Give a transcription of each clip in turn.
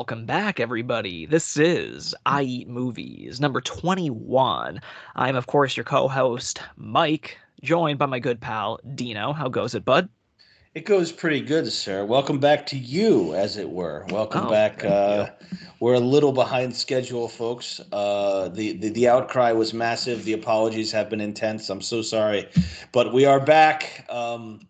welcome back, everybody. This is I Eat Movies, number 21. I'm, of course, your co host, Mike, joined by my good pal, Dino. How goes it, bud? It goes pretty good, sir. Welcome back to you, as it were. Welcome Oh, back. Uh, we're a little behind schedule, folks. Uh, the, the the outcry was massive. The apologies have been intense. I'm so sorry, but we are back. Um,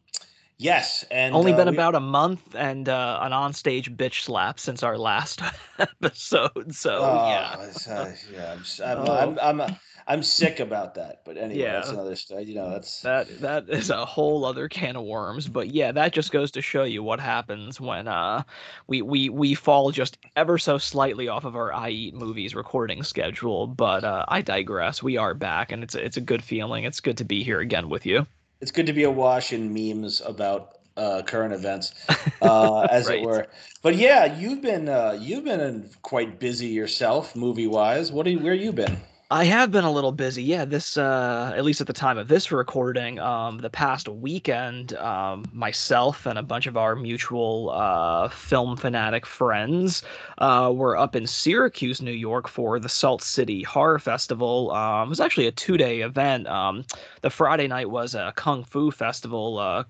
yes, and Only uh, been we- about a month and uh, an onstage bitch slap since our last episode. So, Oh, yeah. uh, yeah. I'm, I'm, Oh. I'm, I'm, I'm sick about that. But anyway, Yeah. that's another story. You know, that's That that is a whole other can of worms, but yeah, that just goes to show you what happens when uh we we we fall just ever so slightly off of our I Eat Movies recording schedule. But uh, I digress. We are back, and it's a, it's a good feeling. It's good to be here again with you. It's good to be awash in memes about uh, current events, uh, as Right. it were. But yeah, you've been uh, you've been quite busy yourself, movie wise. What you, where have you been? I have been a little busy. Yeah, this uh at least at the time of this recording, um the past weekend, um myself and a bunch of our mutual uh film fanatic friends uh were up in Syracuse, New York for the Salt City Horror Festival. Um it was actually a 2-day event. Um the Friday night was a kung fu festival uh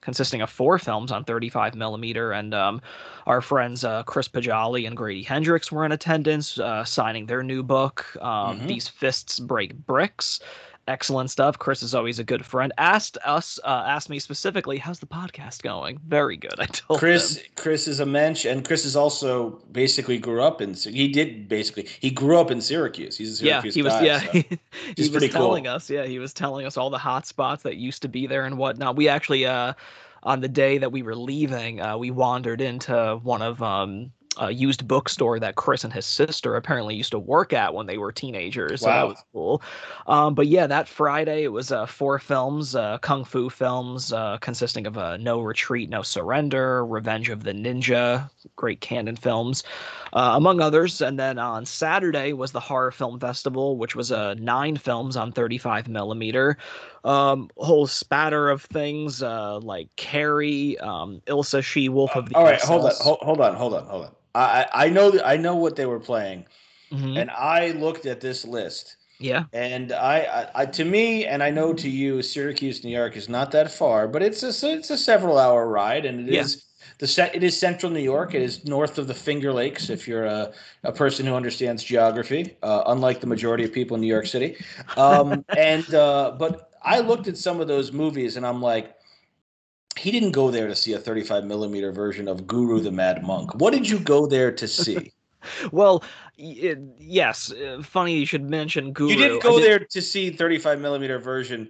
consisting of four films on 35 millimeter and um our friends uh, Chris Poggiali and Grady Hendrix were in attendance, uh, signing their new book, um, Mhm. These Fists Break Bricks. Excellent stuff. Chris is always a good friend. Asked us, uh, asked me specifically, "How's the podcast going?" Very good. I told Chris him. Chris is a mensch, and Chris is also basically grew up in. He did basically he grew up in Syracuse. He's a Yeah, Syracuse he was. yeah, so- he, he's was pretty cool. telling us. Yeah, he was telling us all the hot spots that used to be there and whatnot. We actually, uh, on the day that we were leaving, uh, we wandered into one of um a used bookstore that Chris and his sister apparently used to work at when they were teenagers. So that was cool. Um, but yeah, that Friday it was uh, four films, uh, kung fu films, uh, consisting of uh, No Retreat, No Surrender, Revenge of the Ninja, great Cannon films, uh, among others. And then on Saturday was the Horror Film Festival, which was uh, nine films on 35 millimeter. Um, whole spatter of things uh, like Carrie, um, Ilsa She Wolf of the All right, hold on, hold, hold on, hold on, hold on. I I know that I know what they were playing, Mhm. and I looked at this list. Yeah, And I, I, I, to me, and I know to you, Syracuse, New York is not that far, but it's a, it's a several hour ride, and it is Yeah. the set. It is central New York. It is north of the Finger Lakes. If you're a, a person who understands geography, uh, unlike the majority of people in New York City, um, and uh, but I looked at some of those movies, and I'm like. He didn't go there to see a 35 millimeter version of Guru the Mad Monk. What did you go there to see? well, it, yes. Uh, funny you should mention Guru. You didn't go did- there to see 35 millimeter version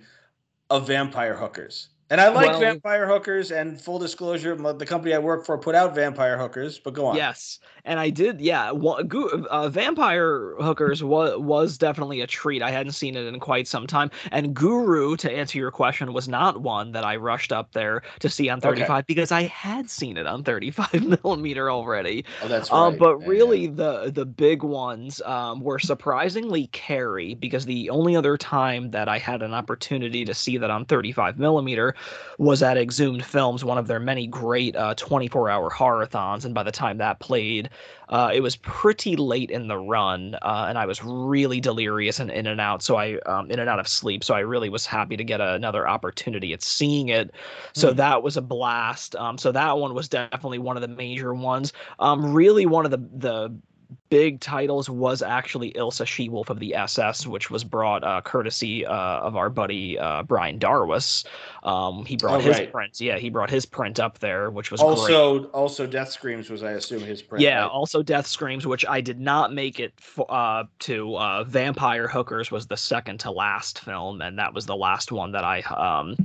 of Vampire Hookers. And I like Well- Vampire Hookers, and full disclosure, the company I work for put out Vampire Hookers, but go on. Yes, and I did. Yeah, Gu- uh, Vampire Hookers was was definitely a treat. I hadn't seen it in quite some time. And Guru, to answer your question, was not one that I rushed up there to see on 35 because I had seen it on 35 millimeter already. Oh, that's Um, right. but really, the the big ones um, were surprisingly Carrie because the only other time that I had an opportunity to see that on 35 millimeter was at Exhumed Films, one of their many great uh, 24 hour horror-thons. And by the time that played, uh, it was pretty late in the run, uh, and I was really delirious and in and out. So I um, in and out of sleep. So I really was happy to get another opportunity at seeing it. So Hmm. that was a blast. Um, so that one was definitely one of the major ones. Um, really, one of the the big titles was actually Ilsa She Wolf of the SS, which was brought uh, courtesy uh, of our buddy uh, Brian Darwis. Um, he brought Oh, his right. print. Yeah, he brought his print up there, which was great. Also, also, Death Screams was, I assume, his print. Yeah, right? also Death Screams, which I did not make it f- uh, to. Uh, Vampire Hookers was the second to last film, and that was the last one that I. Um,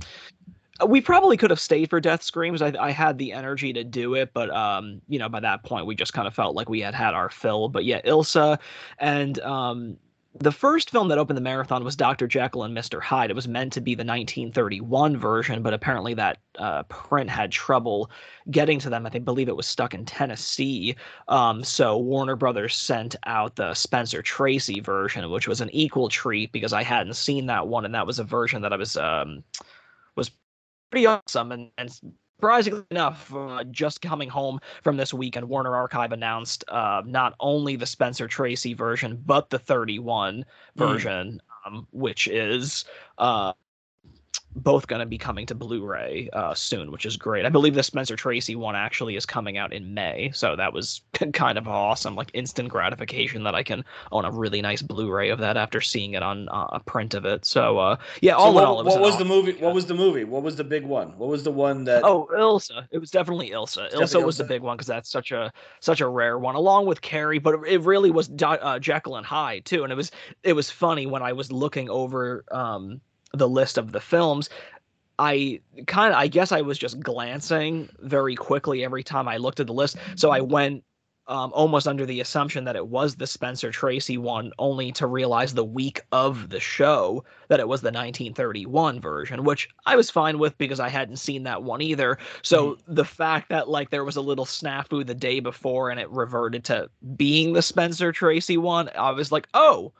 we probably could have stayed for Death Screams. I, I had the energy to do it, but um, you know, by that point, we just kind of felt like we had had our fill. But yeah, Ilsa, and um, the first film that opened the marathon was Dr. Jekyll and Mr. Hyde. It was meant to be the 1931 version, but apparently that uh, print had trouble getting to them. I think believe it was stuck in Tennessee. Um, so Warner Brothers sent out the Spencer Tracy version, which was an equal treat because I hadn't seen that one, and that was a version that I was um, pretty awesome and, and surprisingly enough, uh, just coming home from this weekend, Warner Archive announced uh, not only the Spencer Tracy version, but the 31 version, mm. um, which is uh, both going to be coming to Blu-ray uh, soon, which is great. I believe the Spencer Tracy one actually is coming out in May, so that was kind of awesome, like instant gratification that I can own a really nice Blu-ray of that after seeing it on uh, a print of it. So uh, yeah, all so what, in all, was what was awesome the movie? What was the movie? What was the big one? What was the one that? Oh, Ilsa. It was definitely Ilsa. Ilsa was Ilsa. the big one because that's such a such a rare one, along with Carrie. But it really was uh, Jekyll and Hyde too, and it was it was funny when I was looking over. Um, the list of the films, I kind of I guess I was just glancing very quickly every time I looked at the list. So I went um, almost under the assumption that it was the Spencer Tracy one, only to realize the week of the show that it was the 1931 version, which I was fine with because I hadn't seen that one either. So mm-hmm. the fact that like there was a little snafu the day before and it reverted to being the Spencer Tracy one, I was like, oh,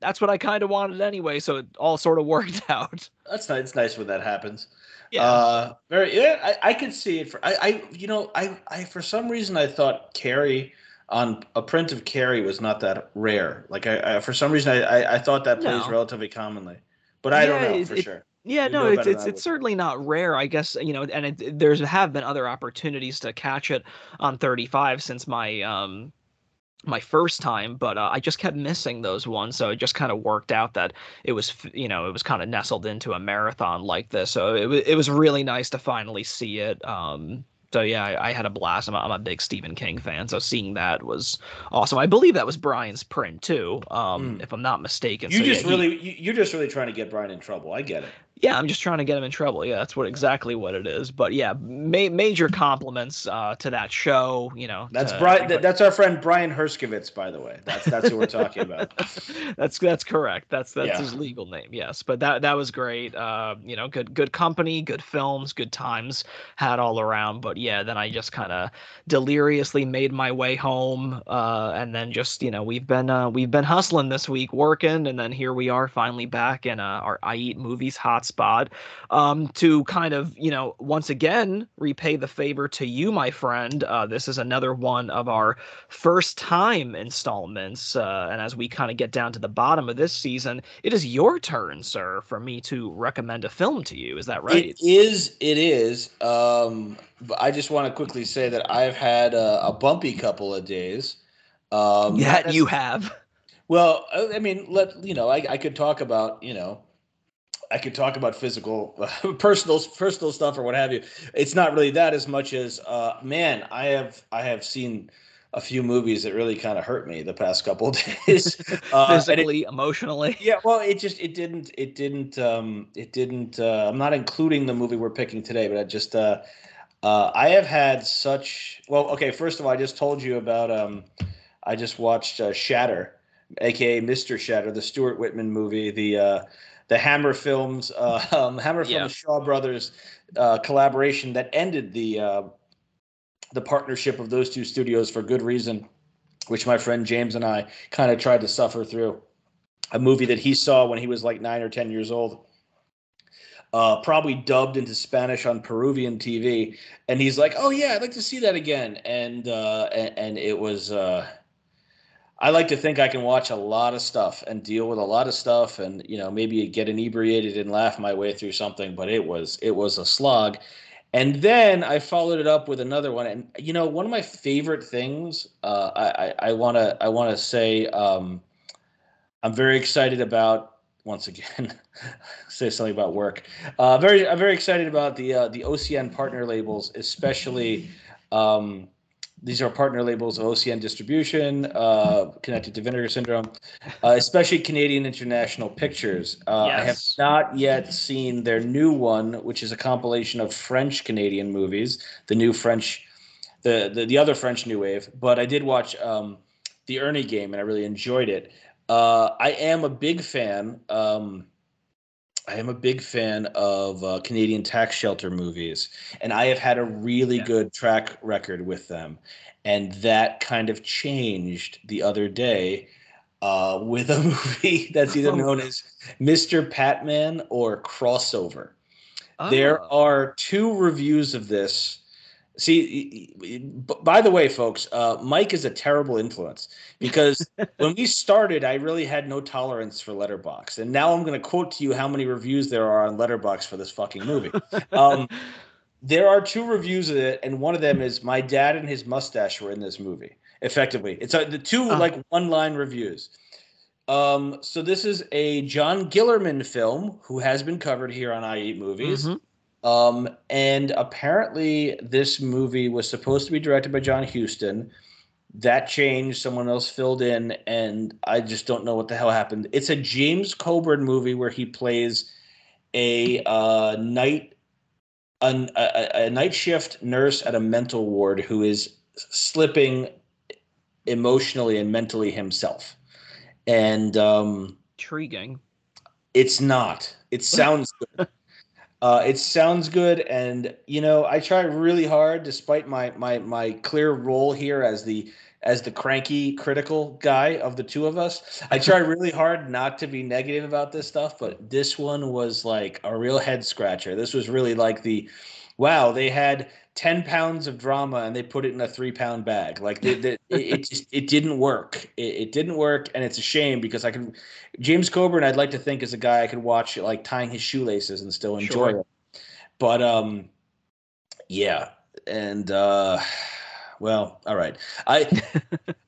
that's what I kind of wanted anyway. So it all sort of worked out. That's nice. It's nice when that happens. Yeah. Uh, very. Yeah, I, I could see it. For I, I, you know, I, I for some reason I thought Carrie on a print of Carrie was not that rare. Like I, I for some reason I, I, I thought that plays no. relatively commonly, but I yeah, don't know for it, sure. Yeah, you no, it's it's it's certainly not rare. I guess you know, and it, there's have been other opportunities to catch it on 35 since my um my first time, but uh, I just kept missing those ones. So it just kind of worked out that it was, you know, it was kind of nestled into a marathon like this. So it, it was really nice to finally see it. Um, so yeah, I, I, had a blast. I'm a, I'm a big Stephen King fan, so seeing that was awesome. I believe that was Brian's print too, um, mm. if I'm not mistaken. You so, just yeah, really, he, you're just really trying to get Brian in trouble. I get it yeah, I'm just trying to get him in trouble. Yeah, that's what exactly what it is. But yeah, ma- major compliments uh, to that show. You know, that's Brian. That's our friend Brian Herskovitz, by the way. That's that's who we're talking about. that's that's correct. That's that's yeah. his legal name. Yes, but that that was great. Uh, you know, good good company, good films, good times had all around. But yeah, then I just kind of deliriously made my way home, uh, and then just you know we've been uh, we've been hustling this week, working, and then here we are finally back in uh, our I Eat Movies hot spot um, to kind of, you know, once again repay the favor to you, my friend. Uh, this is another one of our first time installments. Uh, and as we kind of get down to the bottom of this season, it is your turn, sir, for me to recommend a film to you. Is that right? It is. It is. Um, I just want to quickly say that I've had a, a bumpy couple of days. Um, yeah, you have. Well, I mean, let you know, I, I could talk about you know I could talk about physical, uh, personal, personal stuff or what have you. It's not really that as much as, uh, man, I have I have seen a few movies that really kind of hurt me the past couple days, uh, physically, it, emotionally. Yeah, well, it just it didn't it didn't um, it didn't. Uh, I'm not including the movie we're picking today, but I just uh, uh, I have had such. Well, okay, first of all, I just told you about. Um, I just watched uh, Shatter, aka Mr. Shatter, the Stuart Whitman movie. The uh, the Hammer Films, uh, um, Hammer yeah. Films Shaw Brothers uh, collaboration that ended the uh, the partnership of those two studios for good reason, which my friend James and I kind of tried to suffer through. A movie that he saw when he was like nine or ten years old. Uh, probably dubbed into Spanish on Peruvian TV, and he's like, "Oh yeah, I'd like to see that again." And uh, and, and it was uh, I like to think I can watch a lot of stuff and deal with a lot of stuff and you know maybe get inebriated and laugh my way through something but it was it was a slog. And then I followed it up with another one. And you know one of my favorite things uh, I want to I want to say um, I'm very excited about once again say something about work. Uh, very I'm very excited about the uh, the OCN partner labels especially um, these are partner labels of OCN Distribution, uh, connected to Vinegar Syndrome, uh, especially Canadian International Pictures. Uh, yes. I have not yet seen their new one, which is a compilation of French Canadian movies, the new French, the, the, the other French New Wave. But I did watch um, the Ernie game and I really enjoyed it. Uh, I am a big fan. Um, I am a big fan of uh, Canadian tax shelter movies, and I have had a really yeah. good track record with them. And that kind of changed the other day uh, with a movie that's either oh. known as Mr. Patman or Crossover. There Oh. are two reviews of this. See, by the way, folks, uh, Mike is a terrible influence because when we started, I really had no tolerance for Letterboxd, and now I'm going to quote to you how many reviews there are on Letterboxd for this fucking movie. Um, there are two reviews of it, and one of them is my dad and his mustache were in this movie. Effectively, it's uh, the two Oh. like one line reviews. Um, so this is a John Guillermin film who has been covered here on I Eat Movies. Mhm. Um, and apparently, this movie was supposed to be directed by John Huston. That changed. Someone else filled in, and I just don't know what the hell happened. It's a James Coburn movie where he plays a uh, night a, a, a night shift nurse at a mental ward who is slipping emotionally and mentally himself. And um, Intriguing. it's not. It sounds good. Uh, it sounds good, and you know, I try really hard, despite my my my clear role here as the as the cranky critical guy of the two of us. I try really hard not to be negative about this stuff, but this one was like a real head scratcher. This was really like the wow, they had 10 pounds of drama and they put it in a three pound bag. Like they, they, it, it just it didn't work. It, it didn't work, and it's a shame because I can James Coburn, I'd like to think is a guy I could watch like tying his shoelaces and still enjoy Sure. it. But um yeah. And uh well, all right. I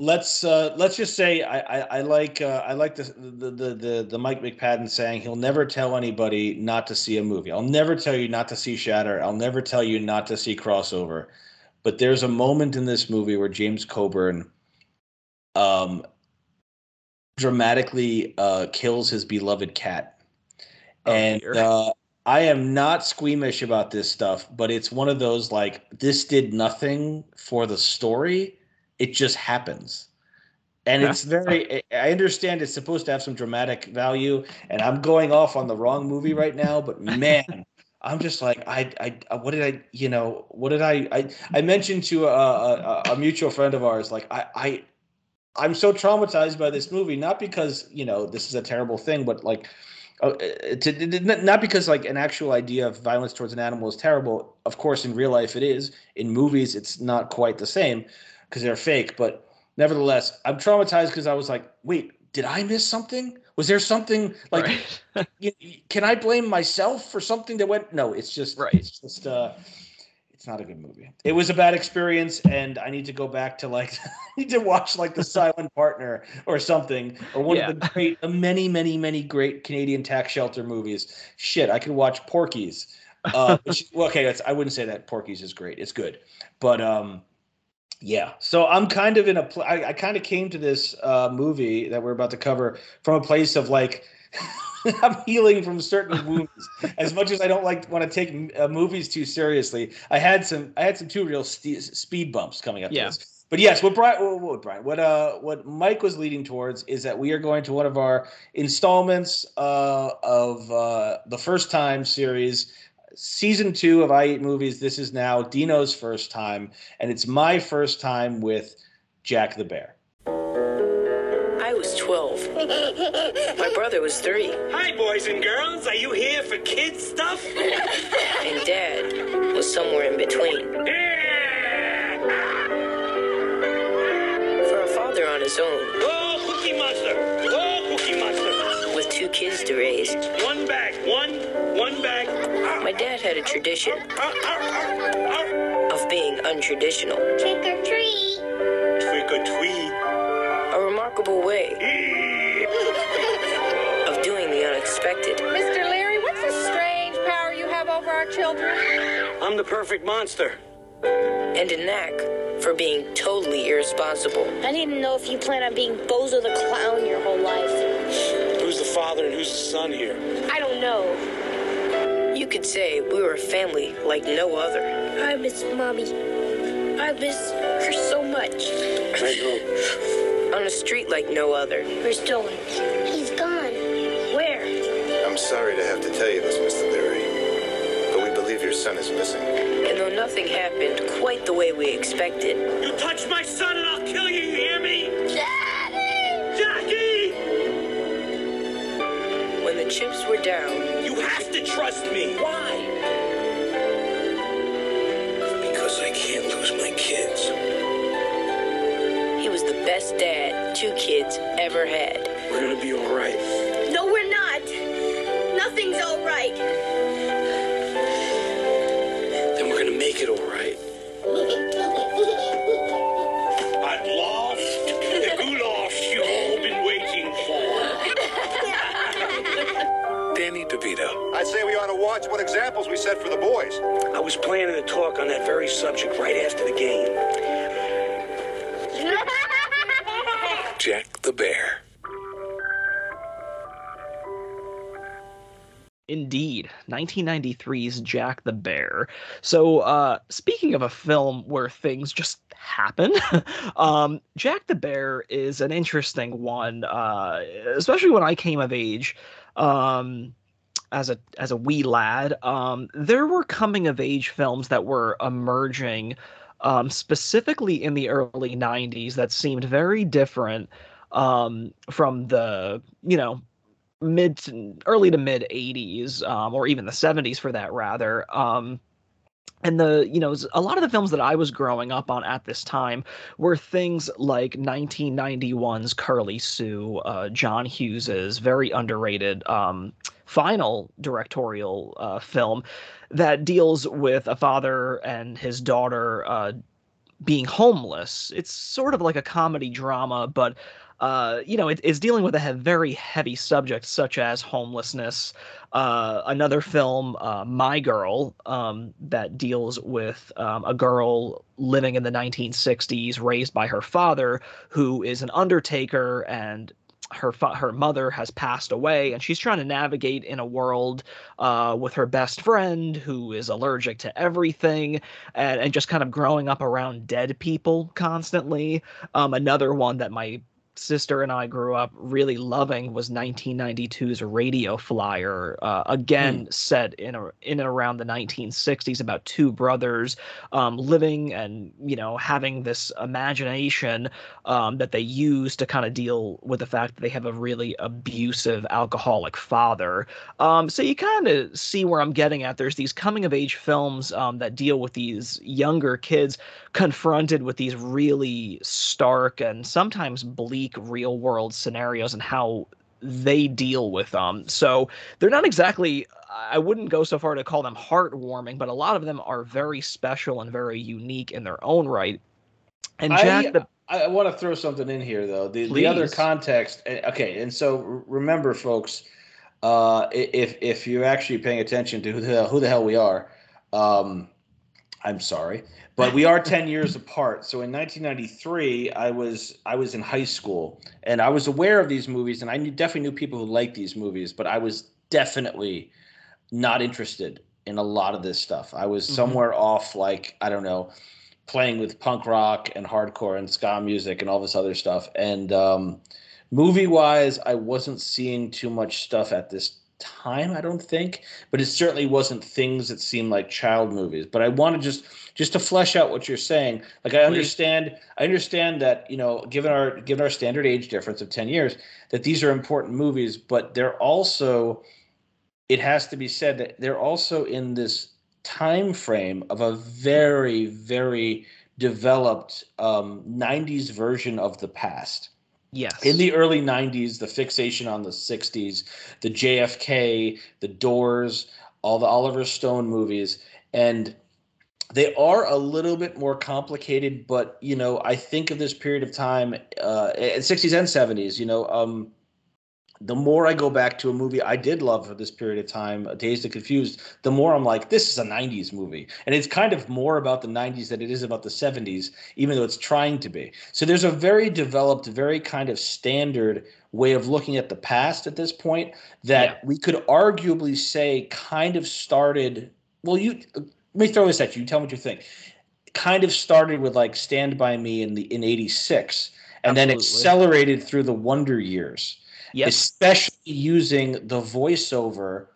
let's uh let's just say I I, I like uh, I like the, the the the Mike McPadden saying he'll never tell anybody not to see a movie. I'll never tell you not to see Shatter. I'll never tell you not to see crossover. But there's a moment in this movie where James Coburn um dramatically uh kills his beloved cat. Oh, and uh I am not squeamish about this stuff, but it's one of those like this did nothing for the story. It just happens. And it's very I understand it's supposed to have some dramatic value and I'm going off on the wrong movie right now, but man, I'm just like I I what did I you know, what did I I I mentioned to a a, a mutual friend of ours like I I I'm so traumatized by this movie not because, you know, this is a terrible thing, but like uh, to, to- not because like an actual idea of violence towards an animal is terrible. Of course, in real life it is. In movies, it's not quite the same because they're fake. But nevertheless, I'm traumatized because I was like, wait, did I miss something? Was there something like? right. y- y- can I blame myself for something that went? No, it's just Right. It's just uh, it's not a good movie. It was a bad experience, and I need to go back to like I need to watch like the Silent Partner or something, or one Yeah. of the great, the many, many, many great Canadian tax shelter movies. Shit, I could watch Porky's. Uh, which, well, okay, that's, I wouldn't say that Porky's is great. It's good, but um, yeah. So I'm kind of in a. Pl- I, I kind of came to this uh, movie that we're about to cover from a place of like. I'm healing from certain wounds. As much as I don't like want to take uh, movies too seriously, I had some. I had some two real st- speed bumps coming up. Yeah. But yes, what Brian, what, what Brian, what uh, what Mike was leading towards is that we are going to one of our installments uh, of uh, the first time series, season two of I Eat Movies. This is now Dino's first time, and it's my first time with Jack the Bear. I was 12. My brother was three. Hi, boys and girls. Are you here for kids stuff? And dad was somewhere in between. For a father on his own, Oh, Cookie Monster. Oh, Cookie Monster. with two kids to raise, One bag. One. One bag. My dad had a tradition of being untraditional, Trick or treat. Trick or treat. a remarkable way of doing the unexpected. Mr. Leary, what's the strange power you have over our children? I'm the perfect monster. and a knack for being totally irresponsible. I didn't know if you plan on being Bozo the Clown your whole life. Who's the father and who's the son here? I don't know. You could say we were a family like no other. I miss Mommy. I miss her so much. Right home. On a street like no other. Where's Dylan? He's gone. Where? I'm sorry to have to tell you this, Mr. Leary, but we believe your son is missing. And though nothing happened quite the way we expected, You touch my son and I'll kill you. You hear me? Daddy! Jackie! when the chips were down, You have to trust me. Why? Because I can't lose my kids. He was the best dad two kids ever had. We're gonna be all right. No, we're not. Nothing's all right. Watch what examples we set for the boys. I was planning to talk on that very subject right after the game. Jack the Bear. Indeed, 1993's Jack the Bear. So, uh, speaking of a film where things just happen, um, Jack the Bear is an interesting one, uh, especially when I came of age. Um, as a as a wee lad, um, there were coming of age films that were emerging, um, specifically in the early '90s, that seemed very different um, from the you know mid to, early to mid 80s um, or even the 70s for that rather um, and the you know a lot of the films that i was growing up on at this time were things like 1991's curly sue uh, john hughes's very underrated um, final directorial uh, film that deals with a father and his daughter uh, being homeless it's sort of like a comedy drama but uh, you know, it, it's dealing with a very heavy subject such as homelessness. Uh, another film, uh, My Girl, um, that deals with um, a girl living in the 1960s, raised by her father, who is an undertaker, and her her mother has passed away, and she's trying to navigate in a world uh, with her best friend who is allergic to everything, and, and just kind of growing up around dead people constantly. Um, another one that my sister and I grew up really loving was 1992's Radio Flyer, uh, again set in a, in and around the 1960s about two brothers um, living and you know having this imagination um, that they use to kind of deal with the fact that they have a really abusive alcoholic father. Um, so you kind of see where I'm getting at. There's these coming of age films um, that deal with these younger kids confronted with these really stark and sometimes bleak real world scenarios and how they deal with them. So they're not exactly I wouldn't go so far to call them heartwarming, but a lot of them are very special and very unique in their own right. And Jack I, the I want to throw something in here though. The the other context. eh, Okay, and so remember, folks, uh, if if you're actually paying attention to who the hell, who the hell we are, um, I'm sorry, but we are 10 years apart. So in 1993, I was I was in high school, and I was aware of these movies, and I knew, definitely knew people who liked these movies, but I was definitely not interested in a lot of this stuff. I was Mhm. somewhere off, like I don't know, playing with punk rock and hardcore and ska music and all this other stuff. And um, movie wise, I wasn't seeing too much stuff at this time. I don't think, but it certainly wasn't things that seemed like child movies. But I want to just just to flesh out what you're saying. Like I understand, I understand that you know, given our given our standard age difference of ten years, that these are important movies, but they're also it has to be said that they're also in this time frame of a very very developed um, 90s version of the past yes. in the early 90s the fixation on the 60s the jfk the doors all the oliver stone movies and they are a little bit more complicated but you know i think of this period of time uh, 60s and 70s you know um, the more I go back to a movie I did love for this period of time, Dazed and Confused, the more I'm like, this is a 90s movie. And it's kind of more about the 90s than it is about the 70s, even though it's trying to be. So there's a very developed, very kind of standard way of looking at the past at this point that Yeah. we could arguably say kind of started. Well, you let me throw this at you. Tell me what you think. Kind of started with like Stand By Me in the in 86 and then accelerated through the Wonder Years yes. especially using the voiceover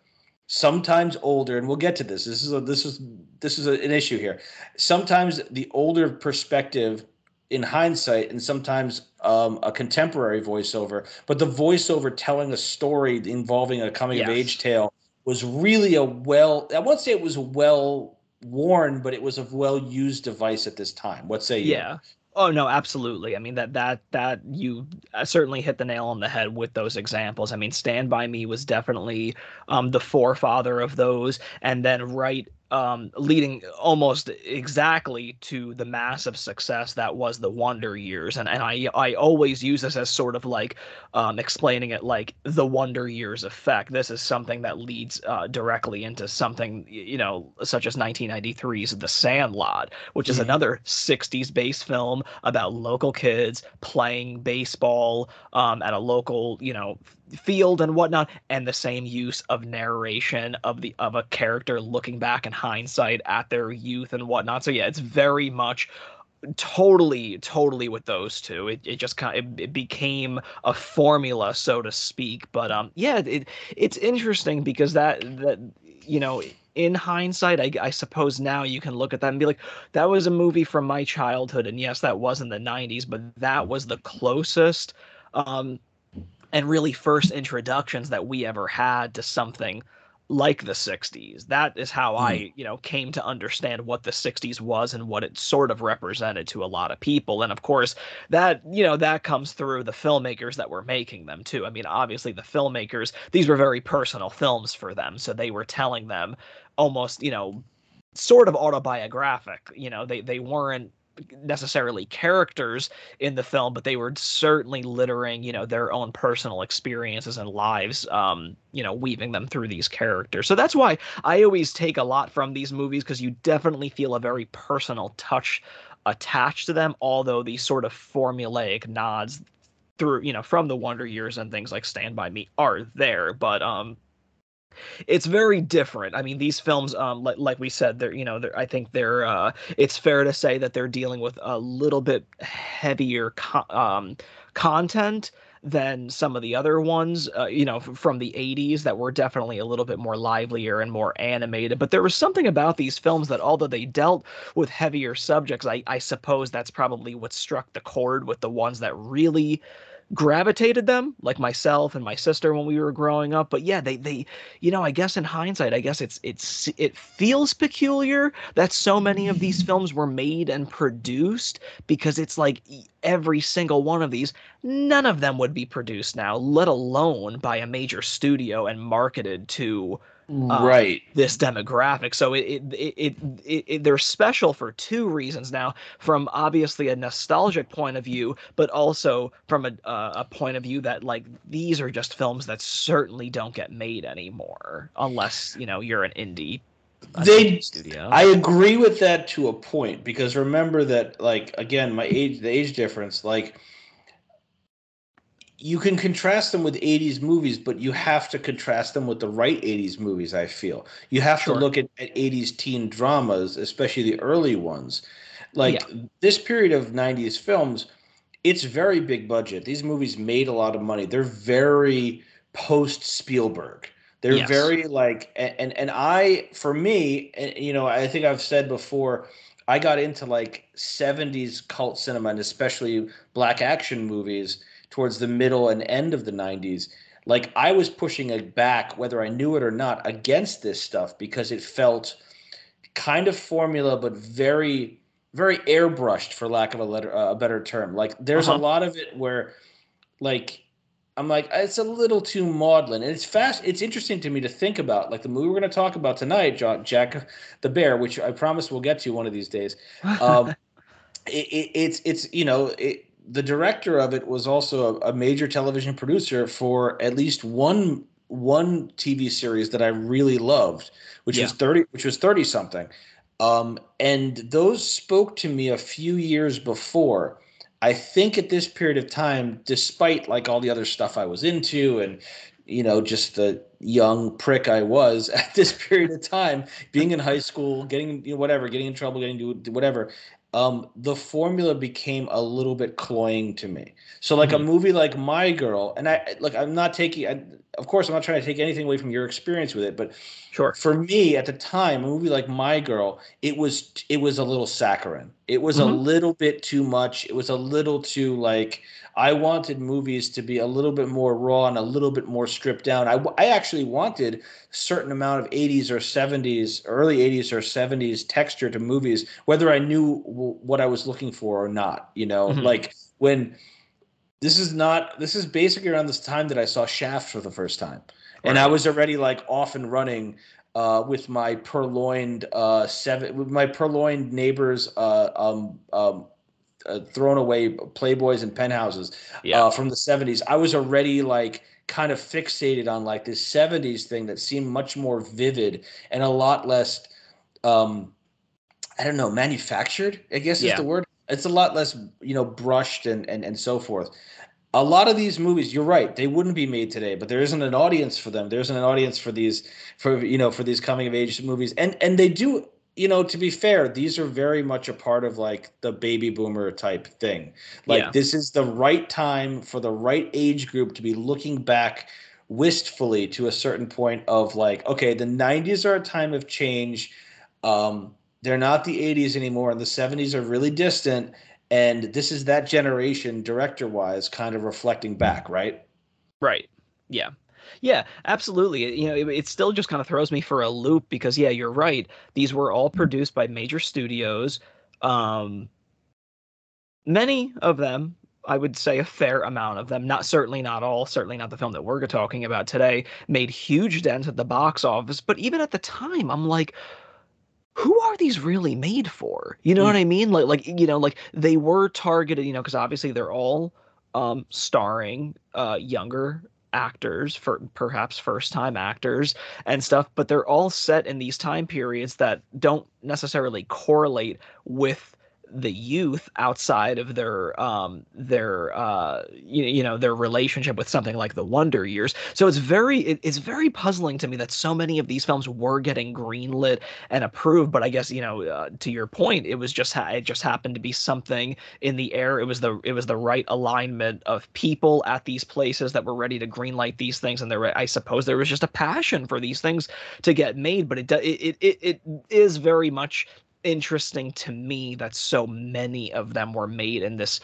sometimes older and we'll get to this. This is a this is this is a, an issue here. Sometimes the older perspective in hindsight and sometimes um, a contemporary voiceover but the voiceover telling a story involving a coming of age tale was really a well i won't say it was well worn but it was a well used device at this time. What say you? Yeah. Oh no, absolutely. I mean that that that you uh, certainly hit the nail on the head with those examples. I mean, Stand by Me was definitely um, the forefather of those, and then right um, leading almost exactly to the massive success that was the Wonder Years, and and I I always use this as sort of like um, explaining it like the Wonder Years effect. This is something that leads uh, directly into something you know such as 1993's The Sandlot, which is mm-hmm. another 60s based film about local kids playing baseball um, at a local you know field and whatnot, and the same use of narration of the of a character looking back in hindsight at their youth and whatnot. So yeah, it's very much totally totally with those two. It, it just kind of it, it, became a formula so to speak. But um yeah it it's interesting because that that you know in hindsight I, I suppose now you can look at that and be like that was a movie from my childhood. And yes that was in the 90s but that was the closest um and really first introductions that we ever had to something like the 60s that is how mm. i you know came to understand what the 60s was and what it sort of represented to a lot of people. And of course that you know that comes through the filmmakers that were making them too. I mean obviously the filmmakers these were very personal films for them. So they were telling them almost you know sort of autobiographic you know they they weren't necessarily characters in the film, but they were certainly littering, you know, their own personal experiences and lives, um, you know, weaving them through these characters. So that's why I always take a lot from these movies because you definitely feel a very personal touch attached to them, although these sort of formulaic nods through, you know, from the Wonder Years and things like Stand By Me are there. But um it's very different. I mean, these films, um, like, like we said, they're you know, they're, I think they're. Uh, it's fair to say that they're dealing with a little bit heavier co- um, content than some of the other ones. Uh, you know, f- from the '80s that were definitely a little bit more livelier and more animated. But there was something about these films that, although they dealt with heavier subjects, I, I suppose that's probably what struck the chord with the ones that really gravitated them like myself and my sister when we were growing up but yeah they they you know i guess in hindsight i guess it's it's it feels peculiar that so many of these mm. films were made and produced because it's like every single one of these none of them would be produced now let alone by a major studio and marketed to uh, right this demographic so it it, it it, it they're special for two reasons now from obviously a nostalgic point of view but also from a uh, a point of view that like these are just films that certainly don't get made anymore unless you know you're an indie they studio. I agree with that to a point because remember that like again my age the age difference like you can contrast them with 80s movies, but you have to contrast them with the right 80s movies, I feel. You have sure. to look at, at 80s teen dramas, especially the early ones. Like yeah. this period of 90s films, it's very big budget. These movies made a lot of money. They're very post Spielberg. They're yes. very like and and I for me, you know, I think I've said before I got into like 70s cult cinema and especially black action movies towards the middle and end of the 90s like i was pushing it back whether i knew it or not against this stuff because it felt kind of formula but very very airbrushed for lack of a, letter, uh, a better term like there's uh-huh. a lot of it where like i'm like it's a little too maudlin and it's fast it's interesting to me to think about like the movie we're going to talk about tonight jack the bear which i promise we'll get to one of these days um, it, it, it's it's you know it, the director of it was also a, a, major television producer for at least one one TV series that I really loved, which yeah. was thirty, which was thirty something, um, and those spoke to me a few years before. I think at this period of time, despite like all the other stuff I was into and you know just the young prick I was at this period of time, being in high school, getting you know, whatever, getting in trouble, getting to whatever, um, the formula became a little bit cloying to me. So, like mm-hmm. a movie like My Girl, and I like I'm not taking, I, of course, I'm not trying to take anything away from your experience with it, but sure, for me at the time, a movie like My Girl, it was it was a little saccharine. It was a Mhm. little bit too much. It was a little too like I wanted movies to be a little bit more raw and a little bit more stripped down. I, I actually wanted a certain amount of 80s or 70s, early 80s or 70s texture to movies, whether I knew w- what I was looking for or not. You know, Mhm. like when this is not, this is basically around this time that I saw Shaft for the first time. And I was already like off and running uh, with my purloined uh, seven, with my purloined neighbors, uh, um, um, uh, thrown away playboys and penthouses Yeah. uh, from the 70s i was already like kind of fixated on like this 70s thing that seemed much more vivid and a lot less um i don't know manufactured i guess Yeah. is the word it's a lot less you know brushed and and, and so forth. A lot of these movies you're right they wouldn't be made today but there isn't an audience for them. There isn't an audience for these for you know for these coming of age movies. And and they do you know to be fair these are very much a part of like the baby boomer type thing. Like Yeah. this is the right time for the right age group to be looking back wistfully to a certain point of like okay the 90s are a time of change. Um they're not the 80s anymore and the 70s are really distant and this is that generation director wise kind of reflecting back right Right. Yeah. Yeah, absolutely. You know, it, it still just kind of throws me for a loop because yeah, you're right. These were all produced by major studios. Um many of them, I would say a fair amount of them, not certainly not all, certainly not the film that we're talking about today, made huge dents at the box office, but even at the time, I'm like who are these really made for? You know Mm. what I mean? Like like you know, like they were targeted, you know, because obviously they're all um starring uh younger actors for perhaps first time actors and stuff but they're all set in these time periods that don't necessarily correlate with the youth outside of their um their uh you, you know their relationship with something like the wonder years. So it's very it, it's very puzzling to me that so many of these films were getting greenlit and approved but i guess you know uh, to your point it was just it just happened to be something in the air. It was the it was the right alignment of people at these places that were ready to greenlight these things and there i suppose there was just a passion for these things to get made but it it it, it is very much interesting to me that so many of them were made in this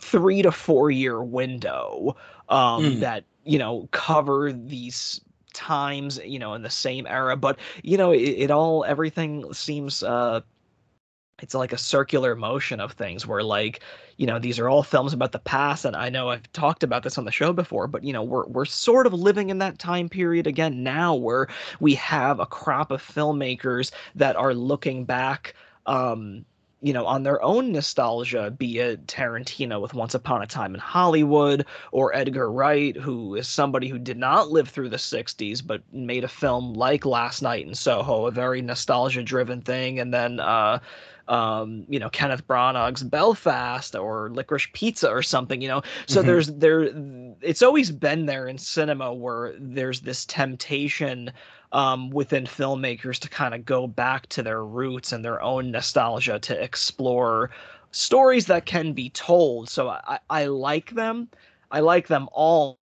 3 to 4 year window um Mm. that you know cover these times you know in the same era but you know it, it all everything seems uh it's like a circular motion of things where like you know these are all films about the past and i know i've talked about this on the show before but you know we're we're sort of living in that time period again now where we have a crop of filmmakers that are looking back um you know on their own nostalgia be it tarantino with once upon a time in hollywood or edgar wright who is somebody who did not live through the 60s but made a film like last night in soho a very nostalgia driven thing and then uh um, you know, Kenneth Branagh's Belfast or Licorice Pizza or something, you know. So Mhm. there's there it's always been there in cinema where there's this temptation um, within filmmakers to kind of go back to their roots and their own nostalgia to explore stories that can be told. So I, I like them. I like them all.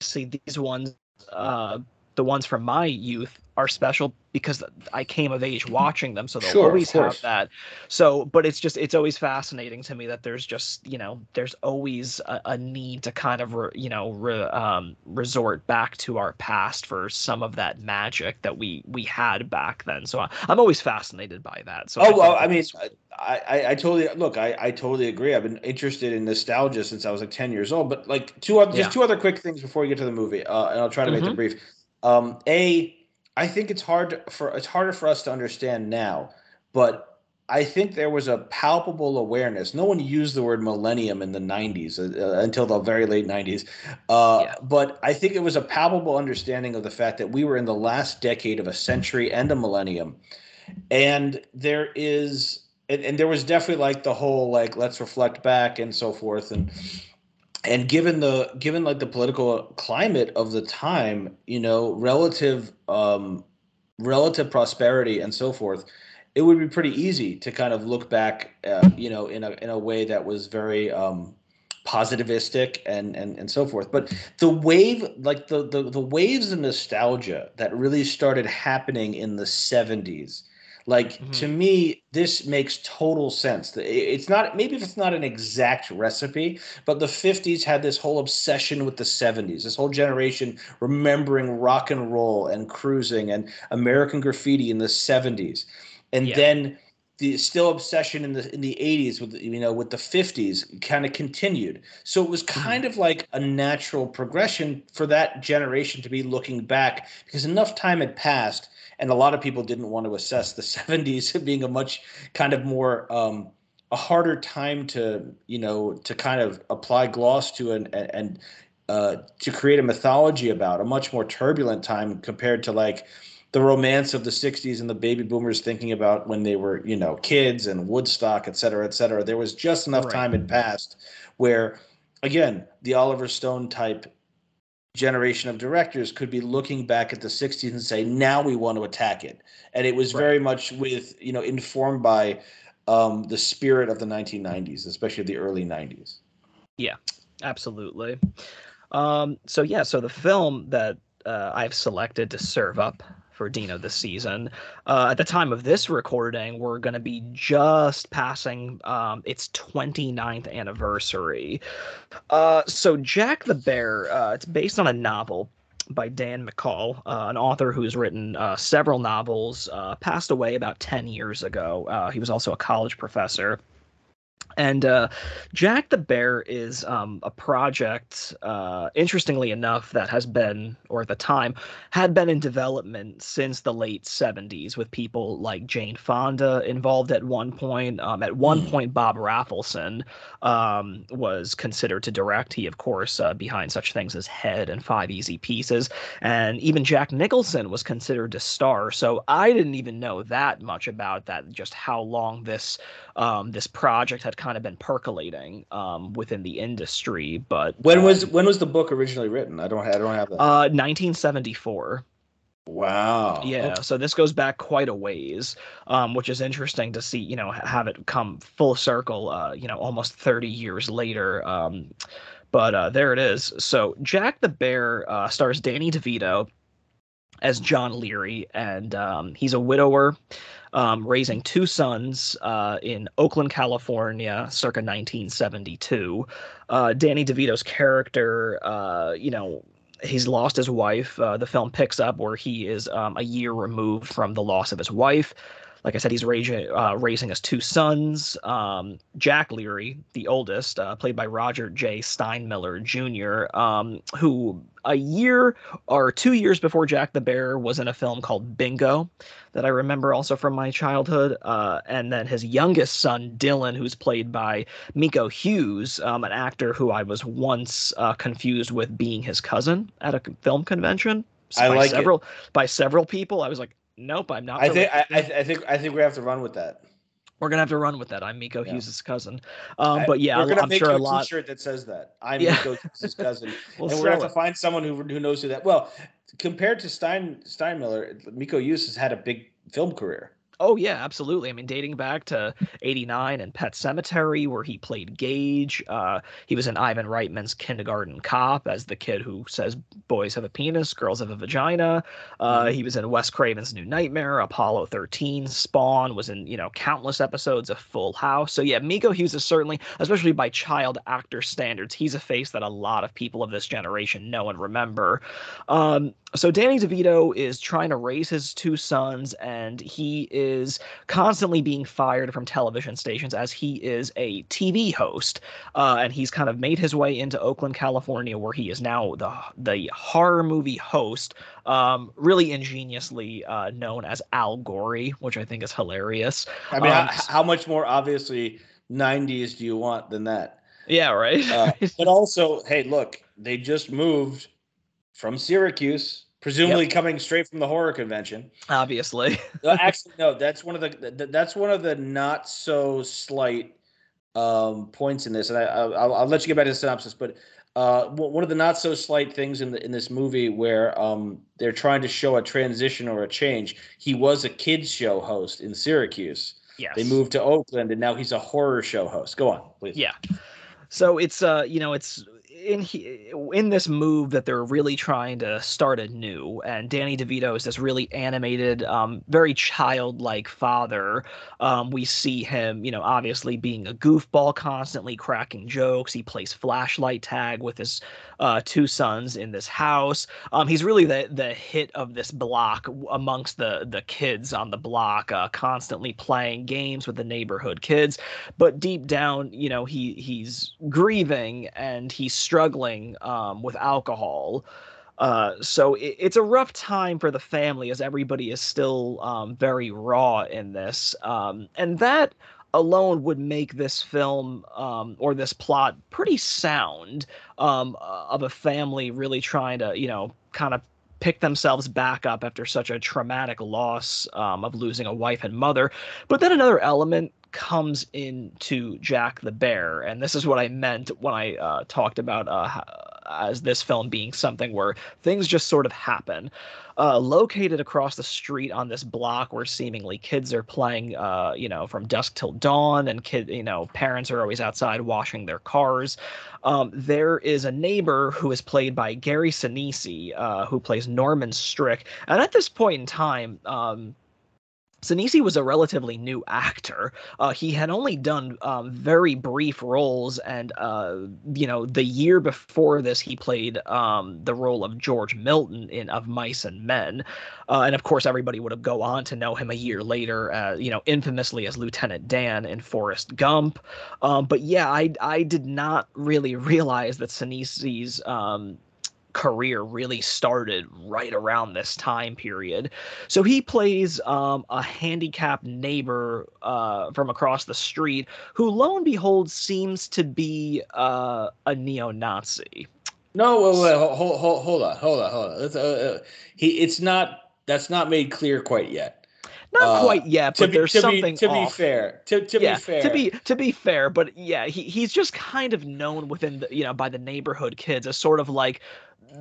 See these ones, uh, the ones from my youth are special because I came of age watching them, so they'll Sure, always have that. So, but it's just it's always fascinating to me that there's just you know there's always a, a need to kind of re, you know re, um, resort back to our past for some of that magic that we we had back then. So I, I'm always fascinated by that. So oh well i mean I, I i totally look i i totally agree i've been interested in nostalgia since i was like 10 years old but like two other Yeah. just two other quick things before we get to the movie uh, and i'll try to make them brief um a i think it's hard for it's harder for us to understand now but i think there was a palpable awareness. No one used the word millennium in the 90s uh, uh, until the very late 90s uh, Yeah. but i think it was a palpable understanding of the fact that we were in the last decade of a century and a millennium. And there is and, and there was definitely like the whole like let's reflect back and so forth. And and given the given like the political climate of the time you know relative um relative prosperity and so forth it would be pretty easy to kind of look back uh, you know in a in a way that was very um positivistic and and and so forth. But the wave like the the, the waves of nostalgia that really started happening in the 70s Like Mhm. to me, this makes total sense. It's not maybe if it's not an exact recipe, but the '50s had this whole obsession with the '70s. This whole generation remembering rock and roll and cruising and American graffiti in the '70s, and Yeah. then the still obsession in the in the 80s with you know with the 50s kind of continued so it was kind of like a natural progression for that generation to be looking back because enough time had passed and a lot of people didn't want to assess the 70s being a much kind of more um a harder time to you know to kind of apply gloss to and and, uh, to create a mythology about a much more turbulent time compared to like the romance of the 60s and the baby boomers thinking about when they were you know kids and woodstock et cetera et cetera there was just enough Right. time had passed where again the oliver stone type generation of directors could be looking back at the 60s and say now we want to attack it and it was Right. very much with you know informed by um, the spirit of the 1990s especially the early 90s yeah Absolutely. Um, so yeah, so the film that uh, I've selected to serve up for Dino this season, uh, at the time of this recording, we're going to be just passing um, its 29th anniversary. Uh, so Jack the Bear, uh, it's based on a novel by Dan McCall, uh, an author who's written uh, several novels, uh, passed away about 10 years ago. Uh, he was also a college professor. And uh, Jack the Bear is um, a project, uh, interestingly enough, that has been, or at the time, had been in development since the late 70s with people like Jane Fonda involved at one point. Um, at one point, Bob Rafelson um, was considered to direct. He, of course, uh, behind such things as Head and Five Easy Pieces. And even Jack Nicholson was considered to star. So I didn't even know that much about that, just how long this um, this project had kind of been percolating um, within the industry. But when was um, when was the book originally written i don't i don't have that uh, 1974? wow Yeah, so this goes back quite a ways, um, which is interesting to see. You know, have it come full circle. Uh, you know, almost 30 years later. Um, but uh, there it is. So Jack the Bear uh, stars Danny DeVito as John Leary, and um, he's a widower um, raising two sons uh, in Oakland, California, circa 1972. Uh, Danny DeVito's character, uh, you know, he's lost his wife. Uh, the film picks up where he is um, a year removed from the loss of his wife. Like I said, he's raising uh, raising his two sons. Um, Jack Leary, the oldest, uh, played by Roger J. Steinmiller Jr., um, who a year or two years before Jack the Bear was in a film called Bingo that I remember also from my childhood. Uh, and then his youngest son, Dylan, who's played by Miko Hughes, um, an actor who I was once uh, confused with being his cousin at a film convention. I by like it. several by several people. I was like, nope, I'm not. I think I. I think I think we have to run with that. We're gonna have to run with that. I'm Miko Yeah. Hughes' cousin. Um, but yeah, we're gonna I'm make sure a lot. T-shirt that says that I'm Yeah. Nico his cousin, We'll and we're gonna have to find someone who who knows who that. Well, compared to Stein Steinmiller, Miko Hughes has had a big film career. Oh yeah, absolutely. I mean, dating back to '89 and Pet Sematary, where he played Gage. Uh, he was in Ivan Reitman's Kindergarten Cop as the kid who says boys have a penis, girls have a vagina. Uh, Mhm. He was in Wes Craven's New Nightmare, Apollo 13, Spawn. Was in you know countless episodes of Full House. So yeah, Miko Hughes is certainly, especially by child actor standards, he's a face that a lot of people of this generation know and remember. Um, so Danny DeVito is trying to raise his two sons, and he is constantly being fired from television stations as he is a TV host, uh, and he's kind of made his way into Oakland, California, where he is now the the horror movie host, um, really ingeniously uh, known as Al Gorey, which I think is hilarious. I mean, Um, how, how much more obviously '90s do you want than that? Yeah, right. Uh, but also, hey, look, they just moved from Syracuse, presumably coming straight from the horror convention. Obviously. Uh, Actually, no, that's one of the that's one of the not so slight um, points in this, and I, I'll, I'll let you get back to the synopsis. But uh, one one of the not so slight things in the in this movie where um, they're trying to show a transition or a change. He was a kids show host in Syracuse. Yes. They moved to Oakland, and now he's a horror show host. Go on, please. Yeah. So it's uh you know it's in he, in this move that they're really trying to start anew, and Danny DeVito is this really animated, um, very childlike father. Um, we see him, you know, obviously being a goofball, constantly cracking jokes. He plays flashlight tag with his uh, two sons in this house. Um, he's really the the hit of this block amongst the the kids on the block, uh, constantly playing games with the neighborhood kids. But deep down, you know, he he's grieving and he's struggling um, with alcohol. Uh, so it, it's a rough time for the family as everybody is still um, very raw in this. Um, and that alone would make this film um, or this plot pretty sound um, uh, of a family really trying to, you know, kind of pick themselves back up after such a traumatic loss um, of losing a wife and mother. But then another element comes into Jack the Bear, and this is what I meant when I uh, talked about uh, as this film being something where things just sort of happen. Uh, located across the street on this block where seemingly kids are playing, uh, you know, from dusk till dawn, and kid, you know, parents are always outside washing their cars. Um, there is a neighbor who is played by Gary Sinise, uh, who plays Norman Strick, and at this point in time. Um, Sinise was a relatively new actor. Uh, he had only done um, very brief roles, and uh, you know, the year before this, he played um, the role of George Milton in Of Mice and Men, uh, and of course, everybody would have go on to know him a year later, uh, you know, infamously as Lieutenant Dan in Forrest Gump. Um, but yeah, I I did not really realize that Sinise's um, career really started right around this time period. So he plays um, a handicapped neighbor uh, from across the street who, lo and behold, seems to be uh, a neo Nazi. No, wait, wait, hold, hold, hold on, hold on, hold on. It's, uh, uh, he, it's not. That's not made clear quite yet. Not uh, quite yet, but be, there's to something. Be, to off. be fair, to, to yeah, be fair, to be to be fair, but yeah, he he's just kind of known within the you know by the neighborhood kids as sort of like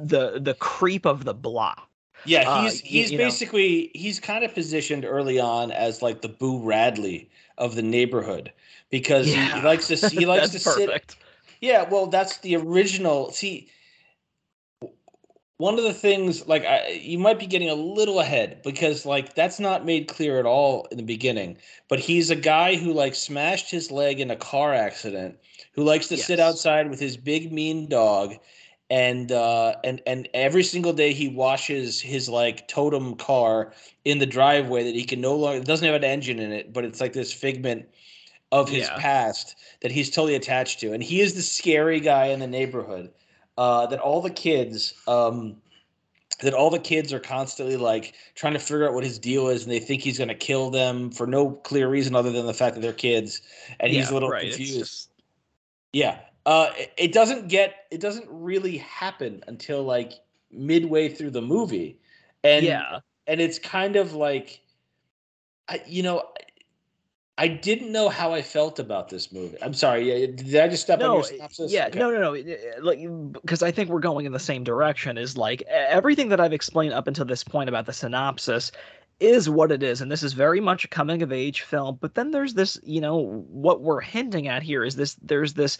the the creep of the block. Yeah, he's uh, he's you, you basically know. he's kind of positioned early on as like the Boo Radley of the neighborhood because yeah. he, he, likes to he likes to perfect. sit. Yeah, well, that's the original. See, one of the things like I, you might be getting a little ahead because like that's not made clear at all in the beginning. But he's a guy who like smashed his leg in a car accident, who likes to yes. sit outside with his big mean dog and uh, and and every single day he washes his like totem car in the driveway that he can no longer doesn't have an engine in it, but it's like this figment of his yeah. past that he's totally attached to, and he is the scary guy in the neighborhood. Uh, that all the kids, um, that all the kids are constantly like trying to figure out what his deal is, and they think he's going to kill them for no clear reason other than the fact that they're kids, and yeah, he's a little right. confused. Just... Yeah, uh, it, doesn't get it doesn't really happen until like midway through the movie, and yeah, and it's kind of like, I you know. I didn't know how I felt about this movie. I'm sorry. Did I just step no, on your synopsis? Yeah, okay. no, no, no. Like, because I think we're going in the same direction. Is like everything that I've explained up until this point about the synopsis is what it is and this is very much a coming of age film but then there's this you know what we're hinting at here is this there's this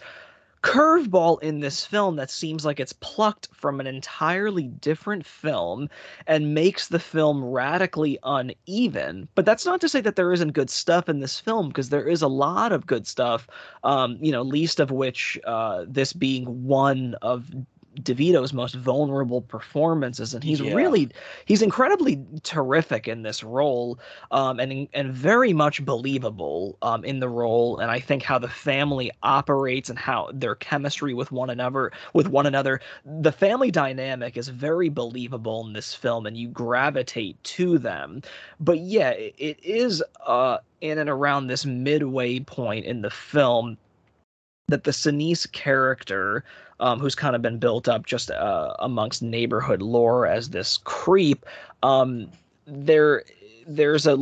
curveball in this film that seems like it's plucked from an entirely different film and makes the film radically uneven. But that's not to say that there isn't good stuff in this film because there is a lot of good stuff. Um, you know, least of which uh, this being one of DeVito's most vulnerable performances, and he's yeah. really he's incredibly terrific in this role, um, and and very much believable um, in the role. And I think how the family operates and how their chemistry with one another with one another, the family dynamic is very believable in this film, and you gravitate to them. But yeah, it, it is uh, in and around this midway point in the film that the Sinise character um, who's kind of been built up just uh, amongst neighborhood lore as this creep. Um, there, there's a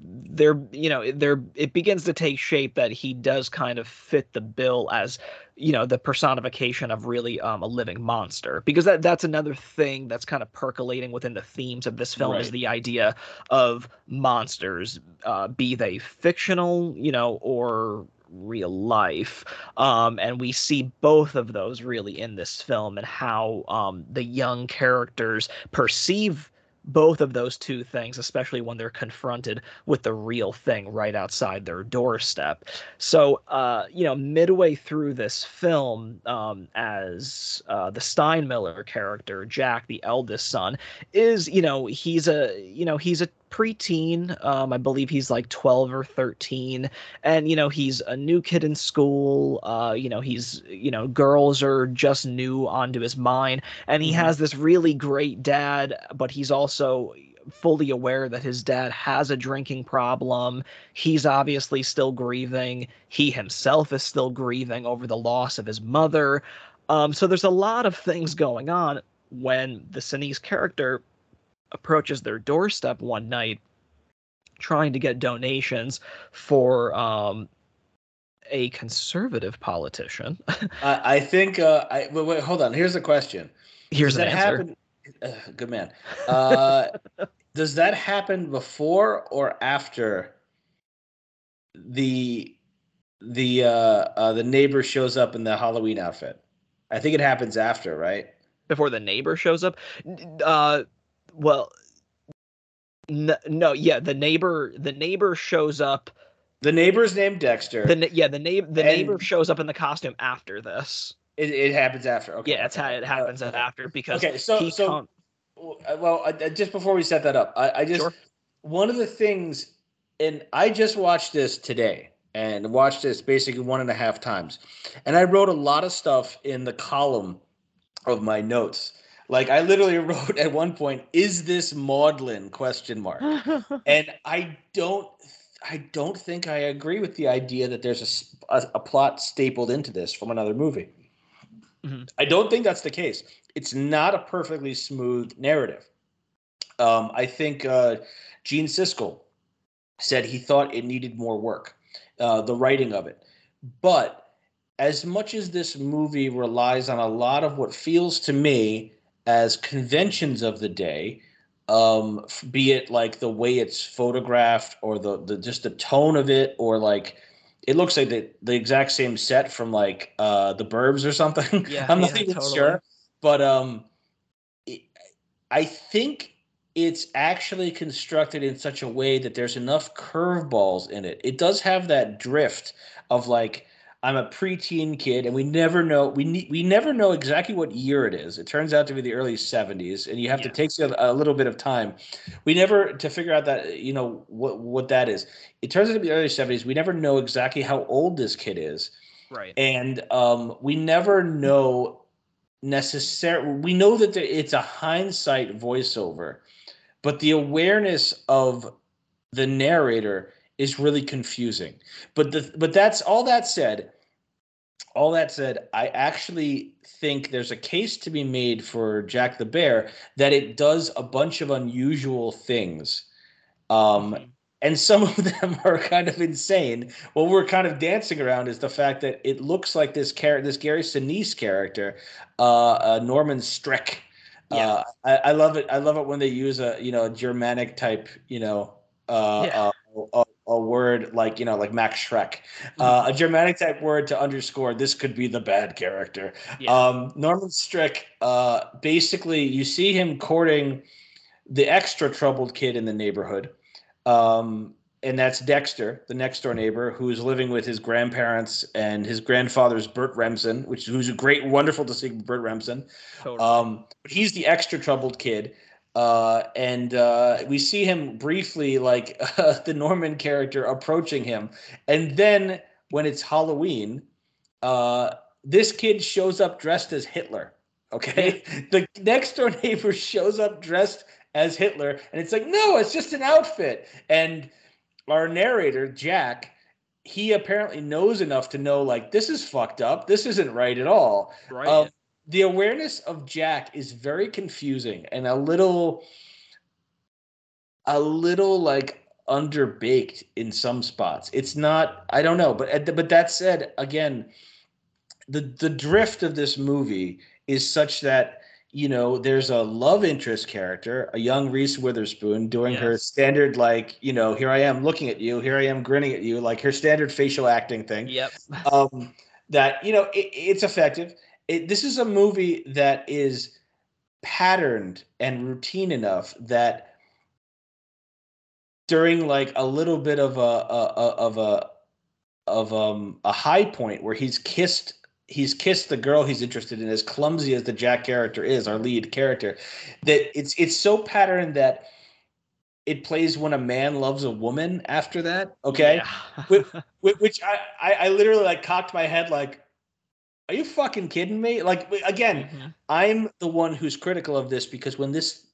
there, you know, there it begins to take shape that he does kind of fit the bill as you know the personification of really um, a living monster because that that's another thing that's kind of percolating within the themes of this film right. is the idea of monsters uh, be they fictional you know or real life. Um, and we see both of those really in this film and how um, the young characters perceive both of those two things, especially when they're confronted with the real thing right outside their doorstep. So, uh, you know, midway through this film, um, as uh, the Steinmiller character, Jack, the eldest son, is, you know, he's a, you know, he's a preteen. Um, I believe he's like 12 or 13. And, you know, he's a new kid in school. Uh, you know, he's, you know, girls are just new onto his mind. And he mm-hmm. has this really great dad, but he's also fully aware that his dad has a drinking problem. He's obviously still grieving. He himself is still grieving over the loss of his mother. Um, so there's a lot of things going on when the Sinise character approaches their doorstep one night trying to get donations for um, a conservative politician. I, I think. Uh, I wait, wait, hold on. Here's the question. Here's does that answer. happen? Uh, good man. Uh, does that happen before or after the the uh, uh, the neighbor shows up in the Halloween outfit? I think it happens after, right? Before the neighbor shows up. Uh, well, no, no, yeah, the neighbor, the neighbor shows up. The neighbor's named Dexter. The yeah, the neighbor, the neighbor shows up in the costume after this. It, it happens after. Okay. Yeah, it's how it happens uh, after because okay. So so com- well, uh, just before we set that up, I, I just sure. one of the things, and I just watched this today and watched this basically one and a half times, and I wrote a lot of stuff in the column of my notes like I literally wrote at one point, "Is this maudlin?" question mark. and I don't, I don't think I agree with the idea that there's a, a, a plot stapled into this from another movie. Mm-hmm. I don't think that's the case. It's not a perfectly smooth narrative. Um, I think uh, Gene Siskel said he thought it needed more work, uh, the writing of it. But as much as this movie relies on a lot of what feels to me as conventions of the day, um, be it like the way it's photographed or the, the just the tone of it, or like it looks like the, the exact same set from like uh, the Burbs or something. Yeah, I'm not yeah, even totally. sure, but um, it, I think it's actually constructed in such a way that there's enough curveballs in it. It does have that drift of like I'm a preteen kid, and we never know we ne- we never know exactly what year it is. It turns out to be the early '70s, and you have yeah. to take a, a, little bit of time. We never to figure out that you know what what that is. It turns out to be the early '70s. We never know exactly how old this kid is, right? And um, we never know necessarily. We know that it's a hindsight voiceover, but the awareness of the narrator is really confusing. But the but that's all that said all that said, I actually think there's a case to be made for Jack the Bear that it does a bunch of unusual things. Um, mm-hmm. and some of them are kind of insane. What we're kind of dancing around is the fact that it looks like this character, this Gary Sinise character, uh, uh, Norman Strick. Yeah. Uh, I, I, love it. I love it when they use a you know Germanic type you know uh, yeah. A word like you know like Max Schreck, uh, a Germanic type word to underscore this could be the bad character. Yeah. Um, Norman Strick, uh, basically, you see him courting the extra troubled kid in the neighborhood, um, and that's Dexter, the next door neighbor, who's living with his grandparents and his grandfather's Burt Remsen, which who's a great, wonderful to see Burt Remsen. Totally. Um, but he's the extra troubled kid uh, and uh, we see him briefly, like uh, the Norman character approaching him, and then when it's Halloween, uh, this kid shows up dressed as Hitler. Okay, the next door neighbor shows up dressed as Hitler, and it's like, no, it's just an outfit. And our narrator Jack, he apparently knows enough to know like this is fucked up. This isn't right at all. Right. Um, the awareness of Jack is very confusing and a little a little like underbaked in some spots. It's not I don't know, but but that said again the the drift of this movie is such that you know, there's a love interest character, a young Reese Witherspoon doing her standard, like, you know, here I am looking at you, here I am grinning at you, like her standard facial acting thing. Yep. Um, that, you know, it, it's effective. It, this is a movie that is patterned and routine enough that during like a little bit of a, a, a of a of um a high point where he's kissed he's kissed the girl he's interested in as clumsy as the jack character is our lead character that it's it's so patterned that it plays when a man loves a woman after that okay Yeah. Whi- Whi- which I, I i literally like cocked my head like are you fucking kidding me like again Mhm. I'm the one who's critical of this because when this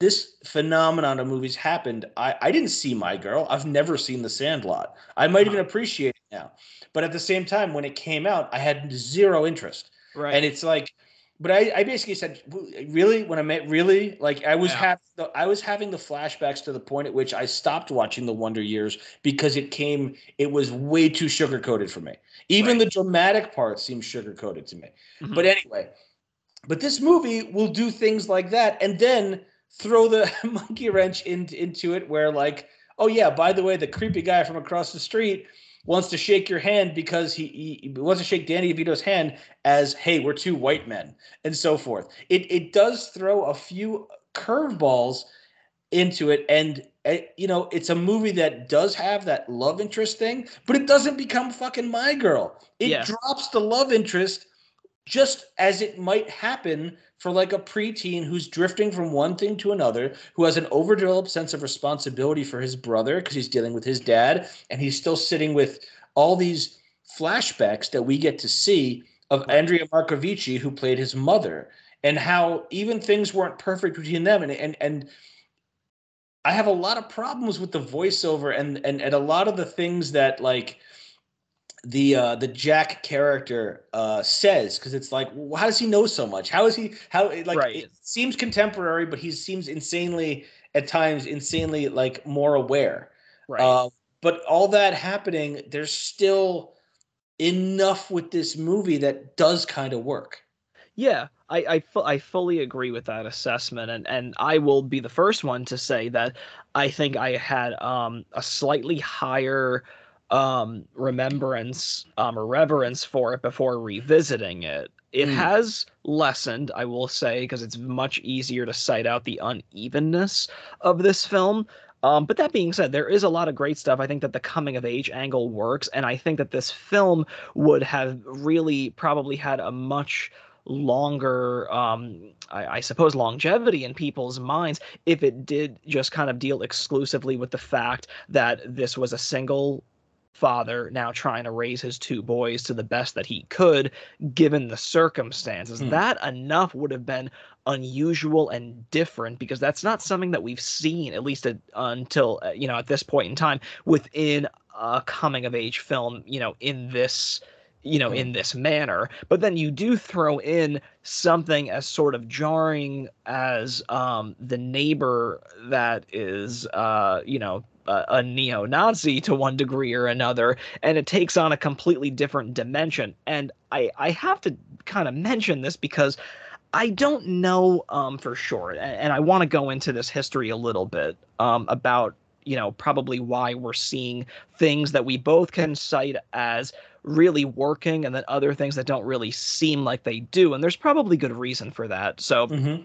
this phenomenon of movies happened, I, I didn't see My Girl. I've never seen The Sandlot. I might even appreciate it now. But at the same time, when it came out, I had zero interest. Right. And it's like, but I, I basically said, really? When I met really, like I was Yeah. having the, I was having the flashbacks to the point at which I stopped watching The Wonder Years because it came, it was way too sugar coated for me. Even Right. the dramatic parts seemed sugar coated to me. Mhm. But anyway, but this movie will do things like that and then throw the monkey wrench in, into it where like, oh yeah, by the way, the creepy guy from across the street wants to shake your hand because he, he, wants to shake Danny DeVito's hand as, hey, we're two white men and so forth. It it does throw a few curveballs into it and uh, you know it's a movie that does have that love interest thing but it doesn't become fucking my girl it Yeah. drops the love interest just as it might happen for like a preteen who's drifting from one thing to another, who has an overdeveloped sense of responsibility for his brother because he's dealing with his dad, and he's still sitting with all these flashbacks that we get to see of Andrea Marcovicci, who played his mother, and how even things weren't perfect between them, and and and I have a lot of problems with the voiceover and and and a lot of the things that like the uh the Jack character uh says because it's like well, how does he know so much? How is he how like Right. it seems contemporary, but he seems insanely at times insanely like more aware. right. Uh, but all that happening, there's still enough with this movie that does kind of work. Yeah, I I, fu- I fully agree with that assessment, and and I will be the first one to say that I think I had um a slightly higher um remembrance um or reverence for it before revisiting it. It Mm. has lessened, I will say, because it's much easier to cite out the unevenness of this film. Um, but that being said, there is a lot of great stuff. I think that the coming of age angle works, and I think that this film would have really probably had a much longer um I, I suppose longevity in people's minds if it did just kind of deal exclusively with the fact that this was a single father now trying to raise his two boys to the best that he could given the circumstances Hmm. that enough would have been unusual and different because that's not something that we've seen at least at, until uh, you know at this point in time within a coming of age film you know in this you know Hmm. in this manner but then you do throw in something as sort of jarring as um the neighbor that is uh you know a, a neo-nazi to one degree or another and it takes on a completely different dimension and i i have to kind of mention this because I don't know um, for sure, and, and I want to go into this history a little bit um, about you know probably why we're seeing things that we both can cite as really working, and then other things that don't really seem like they do, and there's probably good reason for that. So Mm-hmm.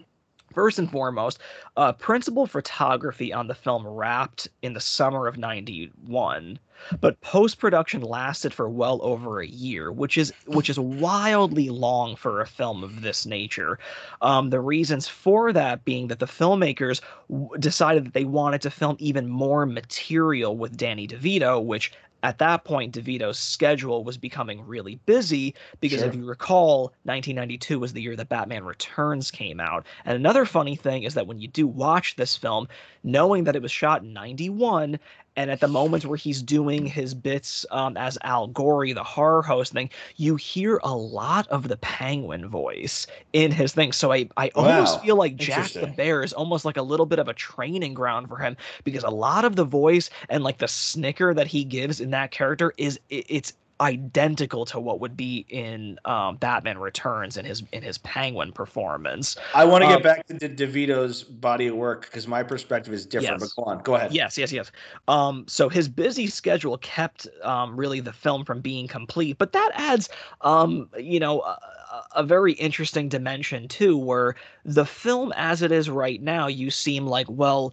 First and foremost, uh, principal photography on the film wrapped in the summer of '91, but post production lasted for well over a year, which is which is wildly long for a film of this nature. Um, the reasons for that being that the filmmakers w- decided that they wanted to film even more material with Danny DeVito, which at that point DeVito's schedule was becoming really busy because Sure. if you recall 1992 was the year that Batman Returns came out and another funny thing is that when you do watch this film knowing that it was shot in 91 and at the moments where he's doing his bits um, as Al Gorey, the horror host thing, you hear a lot of the Penguin voice in his thing. So I, I almost Wow. feel like Jack the Bear is almost like a little bit of a training ground for him because a lot of the voice and like the snicker that he gives in that character is it, it's identical to what would be in um, Batman Returns in his in his Penguin performance. I want to get Um, back to De- DeVito's body of work because my perspective is different. Yes. But go on, go ahead. Yes, yes, yes. Um, so his busy schedule kept um, really the film from being complete, but that adds, um, you know, a- a very interesting dimension too, where the film as it is right now, you seem like, well,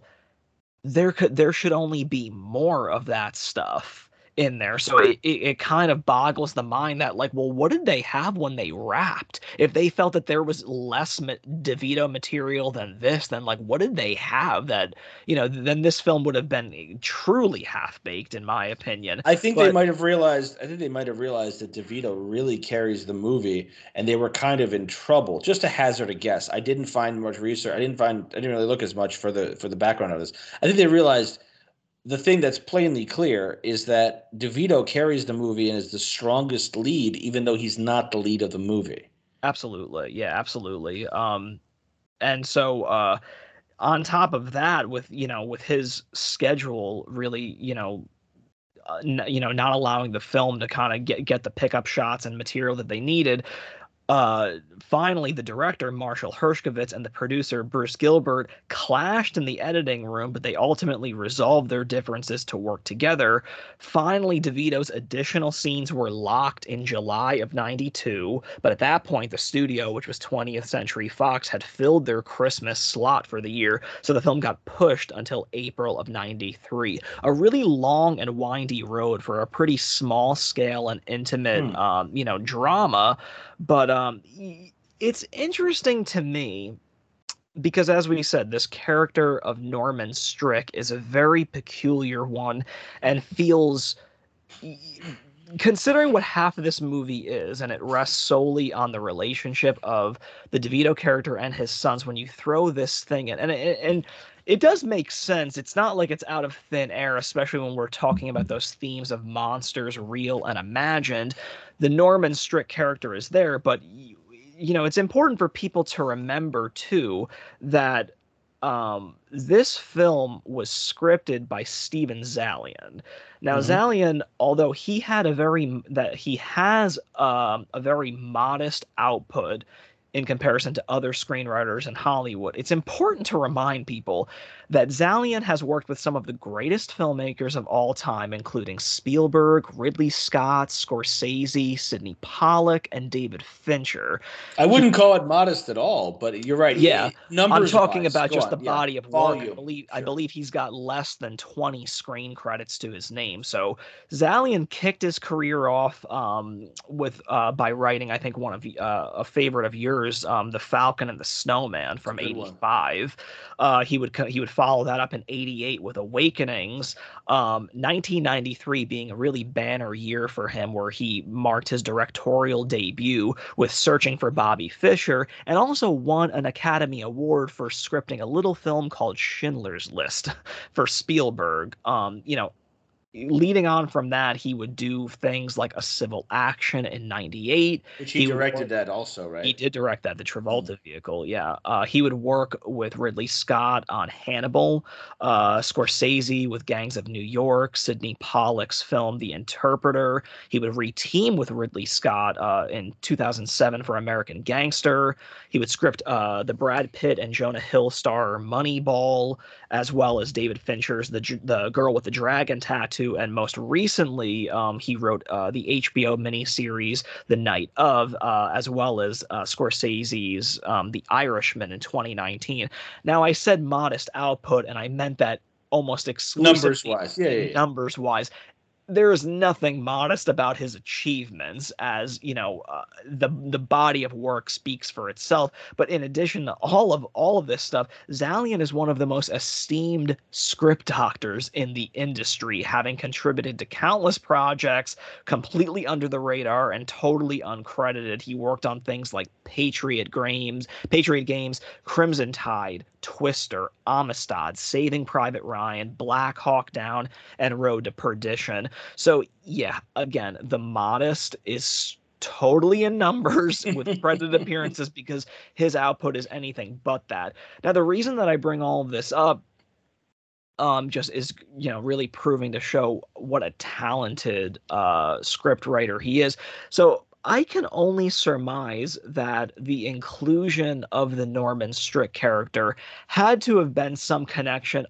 there could there should only be more of that stuff in there so it, it, it kind of boggles the mind that like well what did they have when they wrapped if they felt that there was less ma- devito material than this then like what did they have that you know then this film would have been eh, truly half baked in my opinion I think they might have realized. I think they might have realized that DeVito really carries the movie, and they were kind of in trouble. Just to hazard a guess, I didn't find much research. I didn't find. I didn't really look as much for the for the background of this. I think they realized the thing that's plainly clear is that DeVito carries the movie and is the strongest lead, even though he's not the lead of the movie. Absolutely. Yeah, absolutely. Um and so uh on top of that with, you know, with his schedule really, you know, uh, n- you know, not allowing the film to kind of get get the pickup shots and material that they needed, uh finally the director Marshall Herskovitz and the producer Bruce Gilbert clashed in the editing room but they ultimately resolved their differences to work together finally DeVito's additional scenes were locked in July of 92 but at that point the studio which was 20th Century Fox had filled their Christmas slot for the year so the film got pushed until April of 93 a really long and windy road for a pretty small scale and intimate Hmm. um you know drama but um it's interesting to me because as we said this character of norman strick is a very peculiar one and feels considering what half of this movie is and it rests solely on the relationship of the devito character and his sons when you throw this thing in and and, and it does make sense. It's not like it's out of thin air, especially when we're talking about those themes of monsters, real and imagined. The Norman Strick character is there, but you, you know, it's important for people to remember too that um, this film was scripted by Steven Zaillian. Now, Mhm. Zaillian, although he had a very that he has um, a very modest output in comparison to other screenwriters in Hollywood, it's important to remind people that Zaillian has worked with some of the greatest filmmakers of all time, including Spielberg, Ridley Scott, Scorsese, Sydney Pollack, and David Fincher. I wouldn't call it modest at all, but you're right. Yeah, numbers. I'm talking wise, about just on, the yeah. body of work. I believe I believe he's got less than 20 screen credits to his name. So Zaillian kicked his career off um, with uh, by writing, I think one of uh, a favorite of yours, um, The Falcon and the Snowman from '85. Uh, he would co- he would follow that up in '88 with Awakenings. Um, 1993 being a really banner year for him, where he marked his directorial debut with Searching for Bobby Fischer, and also won an Academy Award for scripting a little film called Schindler's List for Spielberg. Um, you know, leading on from that, he would do things like A Civil Action in '98. Which he, he directed work- that also, right? He did direct that, the Travolta vehicle. Yeah. Uh, he would work with Ridley Scott on Hannibal, uh, Scorsese with Gangs of New York, Sydney Pollack's film The Interpreter. He would re-team with Ridley Scott uh, in 2007 for American Gangster. He would script uh, the Brad Pitt and Jonah Hill star Moneyball, as well as David Fincher's The The Girl with the Dragon Tattoo, and most recently, um, he wrote uh, the HBO miniseries The Night of, uh, as well as uh, Scorsese's um, The Irishman in 2019. Now, I said modest output, and I meant that almost exclusively Numbers wise, yeah, yeah, yeah. numbers wise there is nothing modest about his achievements as you know uh, the the body of work speaks for itself. But in addition to all of all of this stuff Zaillian is one of the most esteemed script doctors in the industry having contributed to countless projects completely under the radar and totally uncredited. He worked on things like Patriot Games Patriot Games Crimson Tide Twister Amistad Saving Private Ryan Black Hawk Down and Road to Perdition. So yeah, again, the modest is totally in numbers with credit appearances because his output is anything but that. Now the reason that I bring all of this up um, just is you know really proving to show what a talented uh, script writer he is. So I can only surmise that the inclusion of the Norman Strick character had to have been some connection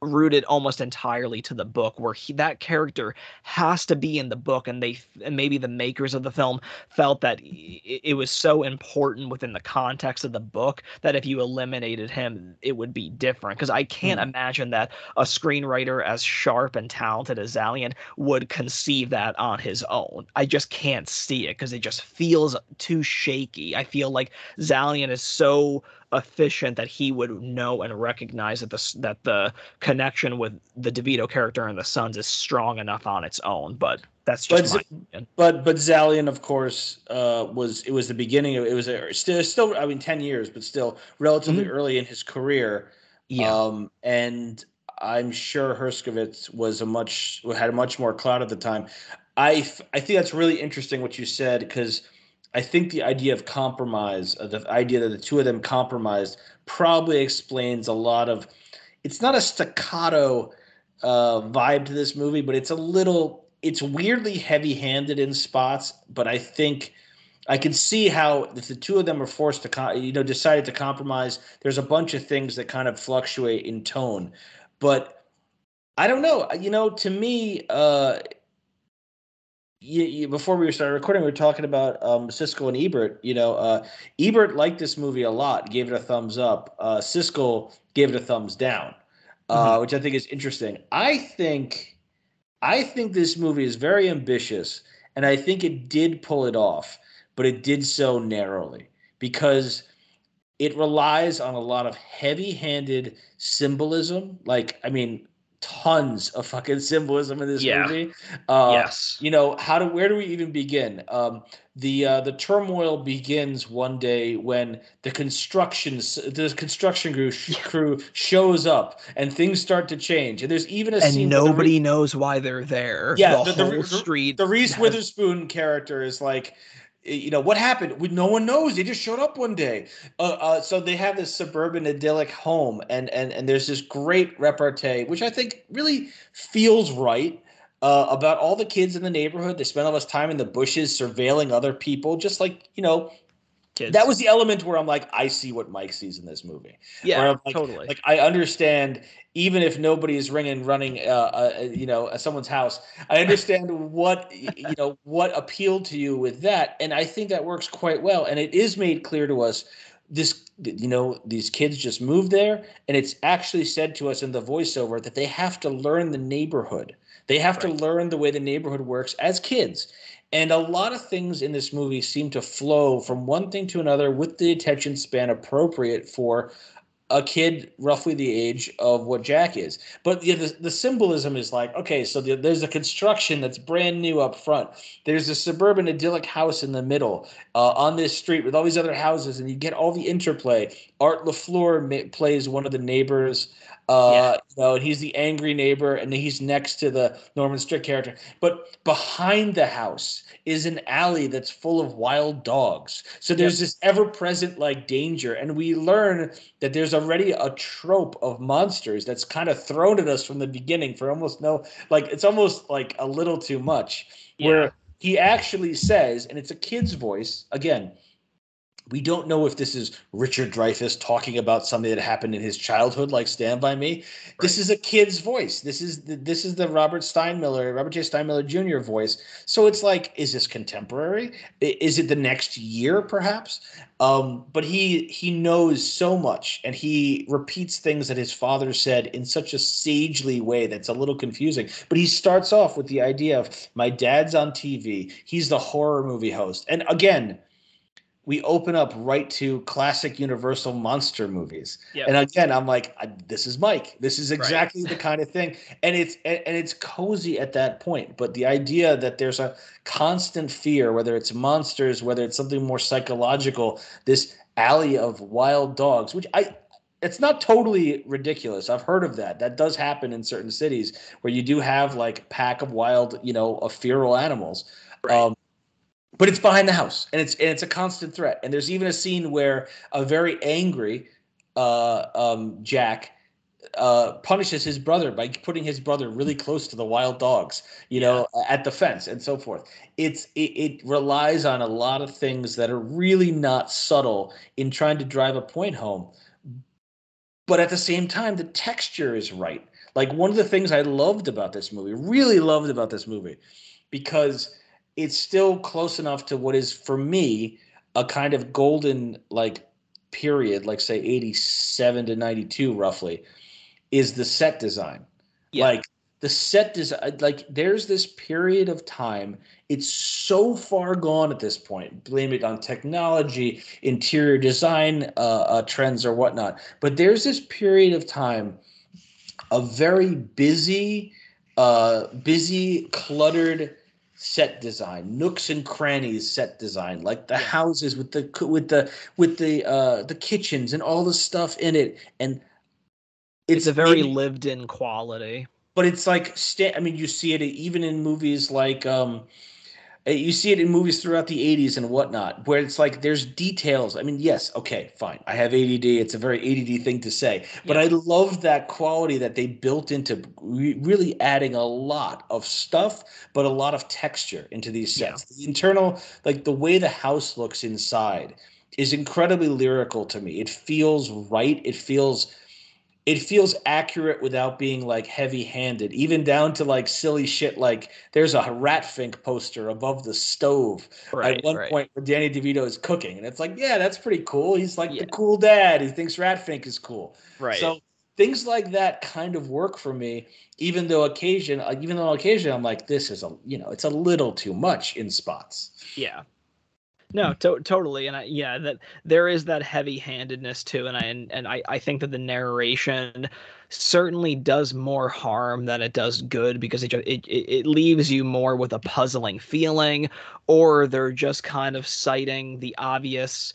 rooted almost entirely to the book where he, that character has to be in the book and they and maybe the makers of the film felt that it, it was so important within the context of the book that if you eliminated him it would be different. Because i can't mm. imagine that a screenwriter as sharp and talented as Zaillian would conceive that on his own. I just can't see it because it just feels too shaky. I feel like Zaillian is so efficient that he would know and recognize that the that the connection with the DeVito character and the Sons is strong enough on its own. But that's just but, my But but Zaillian, of course, uh, was it was the beginning of it was a, still still I mean ten years, but still relatively mm-hmm. early in his career. Yeah. Um, and I'm sure Herskovitz was a much had a much more clout at the time. I I think that's really interesting what you said because I think the idea of compromise, uh, the idea that the two of them compromised, probably explains a lot of. It's not a staccato uh, vibe to this movie, but it's a little. It's weirdly heavy-handed in spots, but I think I can see how if the two of them are forced to, you know, decided to compromise. There's a bunch of things that kind of fluctuate in tone, but I don't know. You know, to me, uh, you, you, before we started recording, we were talking about um, Siskel and Ebert. You know, uh, Ebert liked this movie a lot, gave it a thumbs up. Uh, Siskel gave it a thumbs down, uh, mm-hmm. which I think is interesting. I think, I think this movie is very ambitious, and I think it did pull it off, but it did so narrowly because it relies on a lot of heavy-handed symbolism. Like, I mean, tons of fucking symbolism in this yeah. movie. Uh, yes. You know how do where do we even begin? Um, the uh, the turmoil begins one day when the construction the construction crew crew shows up and things start to change and there's even a and scene nobody the, knows why they're there. Yeah, the, the whole the, street. The Reese has... Witherspoon character is like you know what happened? We, no one knows. They just showed up one day. Uh, uh, so they have this suburban idyllic home and and and there's this great repartee which i think really feels right uh, about all the kids in the neighborhood. They spend all this time in the bushes surveilling other people just like you know Kids. That was the element where I'm like, I see what Mike sees in this movie. Yeah, like, totally. Like I understand, even if nobody is ringing, running, uh, uh, you know, someone's house, I understand what you know what appealed to you with that, and I think that works quite well. And it is made clear to us this you know these kids just moved there and it's actually said to us in the voiceover that they have to learn the neighborhood they have right. to learn the way the neighborhood works as kids and a lot of things in this movie seem to flow from one thing to another with the attention span appropriate for a kid roughly the age of what Jack is. But yeah, the, the symbolism is like, okay, so the, there's a construction that's brand new up front. There's a suburban idyllic house in the middle uh, on this street with all these other houses, and you get all the interplay. Art LaFleur ma- plays one of the neighbors. Uh, yeah. you know, and he's the angry neighbor, and he's next to the Norman Strick character. But behind the house is an alley that's full of wild dogs. So there's yep. this ever-present like danger, and we learn that there's already a trope of monsters that's kind of thrown at us from the beginning for almost no, like it's almost like a little too much. Yeah. Where he actually says, and it's a kid's voice again we don't know if this is Richard Dreyfuss talking about something that happened in his childhood, like Stand by Me. Right. This is a kid's voice. This is the, this is the Robert Steinmiller, Robert J. Steinmiller Jr. voice. So it's like, is this contemporary? Is it the next year, perhaps? Um, but he he knows so much, and he repeats things that his father said in such a sagely way that's a little confusing. But he starts off with the idea of my dad's on TV. He's the horror movie host, and again we open up right to classic Universal monster movies. Yep. And again, I'm like, this is Mike. This is exactly right. the kind of thing, and it's and, and it's cozy at that point. But the idea that there's a constant fear, whether it's monsters, whether it's something more psychological, this alley of wild dogs, which I it's not totally ridiculous. I've heard of that. That does happen in certain cities where you do have like a pack of wild, you know, of feral animals. Right. Um, but it's behind the house and it's and it's a constant threat and there's even a scene where a very angry uh, um, jack uh, punishes his brother by putting his brother really close to the wild dogs, you know, at the fence and so forth. It's it, it relies on a lot of things that are really not subtle in trying to drive a point home. But at the same time, the texture is right. Like one of the things I loved about this movie, really loved about this movie, because it's still close enough to what is for me a kind of golden like period, like say 87 to 92 roughly, is the set design. Yeah. Like the set design, like there's this period of time. It's so far gone at this point. Blame it on technology, interior design uh, uh, trends, or whatnot. But there's this period of time, a very busy, uh, busy, cluttered set design nooks and crannies set design like the yeah. houses with the with the with the uh the kitchens and all the stuff in it and it's, it's a very in quality but it's like sta- i mean you see it even in movies like um Eh, you see it in movies throughout the 80s and whatnot where it's like there's details. I mean yes okay fine. I have add it's a very add thing to say. But yeah. i love that quality that they built into re- really adding a lot of stuff but a lot of texture into these sets. Yeah. the internal like the way the house looks inside is incredibly lyrical to me. It feels right. It feels it feels accurate without being like heavy handed, even down to like silly shit like there's a Ratfink poster above the stove right, at one right. point where Danny DeVito is cooking. And it's like, yeah, that's pretty cool. He's like yeah. the cool dad. He thinks Ratfink is cool. Right. So things like that kind of work for me, even though occasion, even though occasion I'm like, this is a, you know, it's a little too much in spots. Yeah. No, to- totally, and I, yeah, that there is that heavy-handedness too, and I and, and I, I think that the narration certainly does more harm than it does good because it, it it leaves you more with a puzzling feeling, or they're just kind of citing the obvious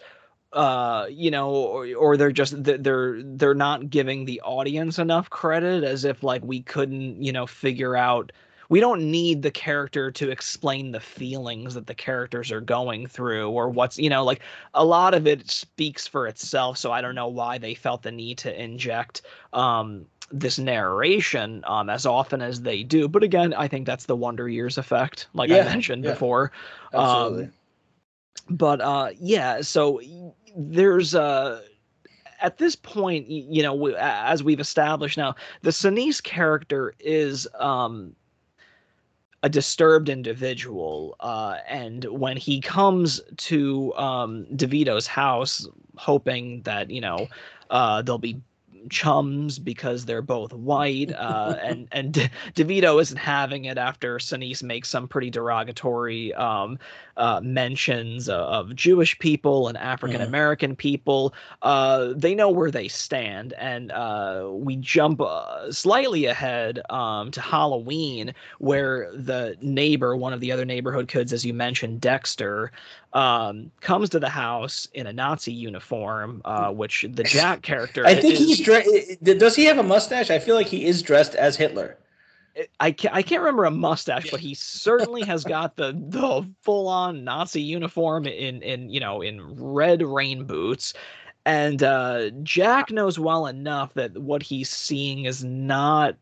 uh you know or, or they're just they're they're not giving the audience enough credit as if like we couldn't you know figure out we don't need the character to explain the feelings that the characters are going through or what's you know like a lot of it speaks for itself so i don't know why they felt the need to inject um this narration um as often as they do but again i think that's the wonder years effect like yeah, i mentioned yeah. before Absolutely. um but uh yeah so there's uh at this point, you know, as we've established now, the Sinise character is um, a disturbed individual. Uh, and when he comes to um, DeVito's house, hoping that, you know, uh, they'll be chums because they're both white. Uh, and and De- DeVito isn't having it after Sinise makes some pretty derogatory um, uh, mentions of, of, Jewish people and African American people. Uh, they know where they stand, and uh, we jump uh, slightly ahead um, to Halloween, where the neighbor, one of the other neighborhood kids, as you mentioned, Dexter, um, comes to the house in a Nazi uniform, uh, which the Jack character. I think is, he's dressed. Does he have a mustache? I feel like he is dressed as Hitler. I can't, I can't remember a mustache, but he certainly has got the the full on Nazi uniform in in you know in red rain boots. And uh, Jack knows well enough that what he's seeing is not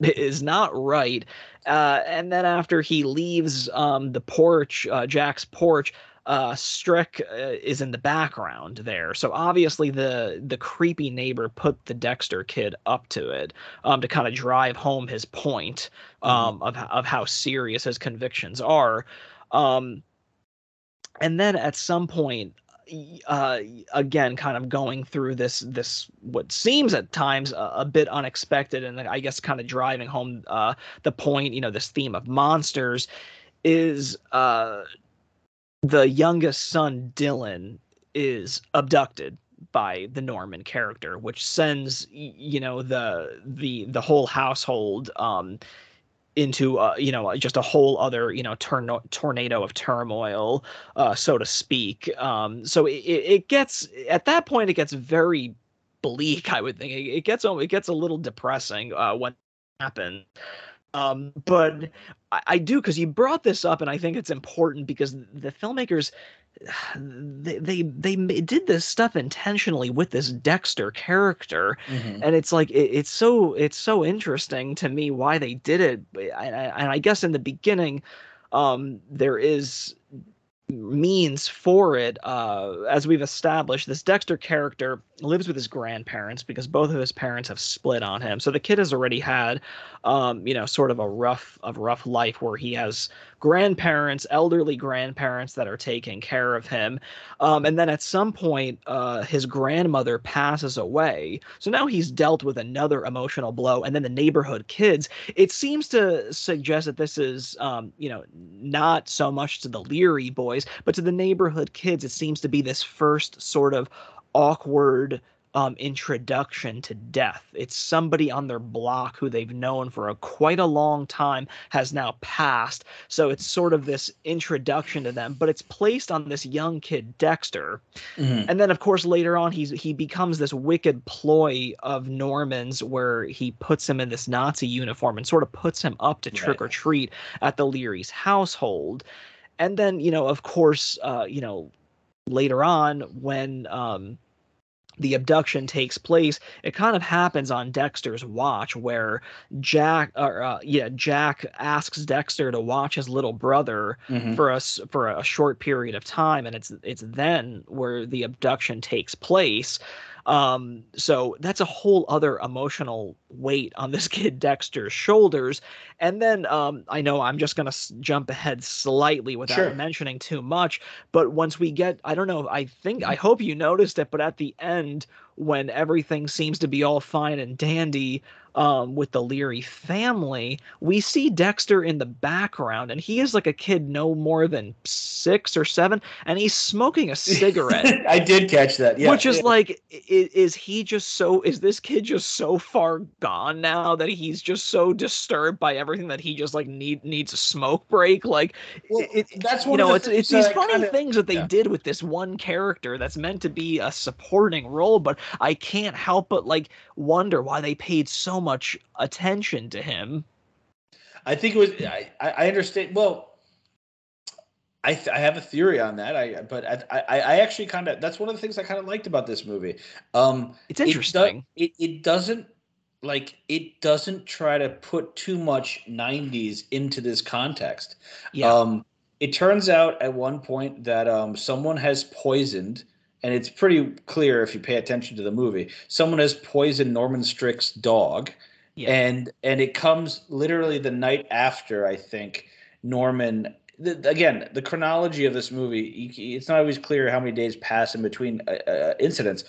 is not right. Uh, and then after he leaves um, the porch, uh, Jack's porch, uh, Strick uh, is in the background there. So obviously the the creepy neighbor put the Dexter kid up to it um, to kind of drive home his point mm-hmm. um, mm-hmm. of of how serious his convictions are. Um, and then at some point, uh, again, kind of going through this this what seems at times a, a bit unexpected, and I guess kind of driving home uh, the point. You know, this theme of monsters is uh, the youngest son Dylan is abducted by the Norman character, which sends you know the the the whole household um into uh, you know just a whole other you know torn- tornado of turmoil uh, so to speak. Um, so it, it gets at that point it gets very bleak i would think. It, it gets it gets a little depressing uh, when happen um, but I, I do because you brought this up, and I think it's important because the filmmakers they they they did this stuff intentionally with this Dexter character, and it's like it, it's so it's so interesting to me why they did it. I- I- And I guess in the beginning, um, there is means for it. Uh as we've established this dexter character lives with his grandparents because both of his parents have split on him. So the kid has already had um you know sort of a rough of rough life where he has grandparents elderly grandparents that are taking care of him. Um and then at some point uh his grandmother passes away. So now he's dealt with another emotional blow. And then the neighborhood kids it seems to suggest that this is um you know not so much to the leary boys but to the neighborhood kids it seems to be this first sort of awkward um, introduction to death. It's somebody on their block who they've known for a quite a long time has now passed. So it's sort of this introduction to them, but it's placed on this young kid Dexter. Mhm. And then of course later on he's he becomes this wicked ploy of Norman's where he puts him in this Nazi uniform and sort of puts him up to trick or treat at the Leary's household. And then, you know, of course, uh, you know, later on when um the abduction takes place it kind of happens on dexter's watch where jack or uh, yeah jack asks dexter to watch his little brother Mhm. for us for a short period of time and it's it's then where the abduction takes place um so that's a whole other emotional weight on this kid dexter's shoulders and then um i know i'm just going to jump ahead slightly without Sure. mentioning too much but once we get i don't know i think i hope you noticed it but at the end when everything seems to be all fine and dandy um, with the Leary family, we see Dexter in the background, and he is like a kid no more than six or seven, and he's smoking a cigarette. I did catch that. Yeah, Which is yeah. like, i- is he just so? Is this kid just so far gone now that he's just so disturbed by everything that he just like need needs a smoke break? Like, Well, it, that's you one know, it's it's these funny kinda- things that they yeah. did with this one character that's meant to be a supporting role, but I can't help but like wonder why they paid so much attention to him. I think it was. I, I understand. Well, I th- I have a theory on that. I but I I, I actually kind of that's one of the things I kind of liked about this movie. Um, It's it do- interesting. It, it doesn't like it doesn't try to put too much '90s into this context. yeah. Um, it turns out at one point that um, someone has poisoned, and it's pretty clear if you pay attention to the movie. Someone has poisoned Norman Strick's dog, Yeah. and and it comes literally the night after. I think Norman. The, again, the chronology of this movie, it's not always clear how many days pass in between uh, uh, incidents.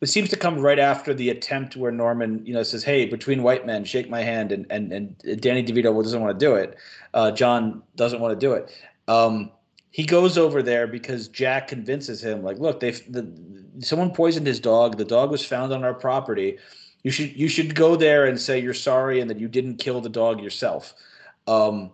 It seems to come right after the attempt where Norman, you know, says, "Hey, between white men, shake my hand," and and and Danny DeVito doesn't want to do it. Uh, John doesn't want to do it. Um, he goes over there because Jack convinces him, like, "Look, they the someone poisoned his dog. The dog was found on our property. You should you should go there and say you're sorry and that you didn't kill the dog yourself." Um,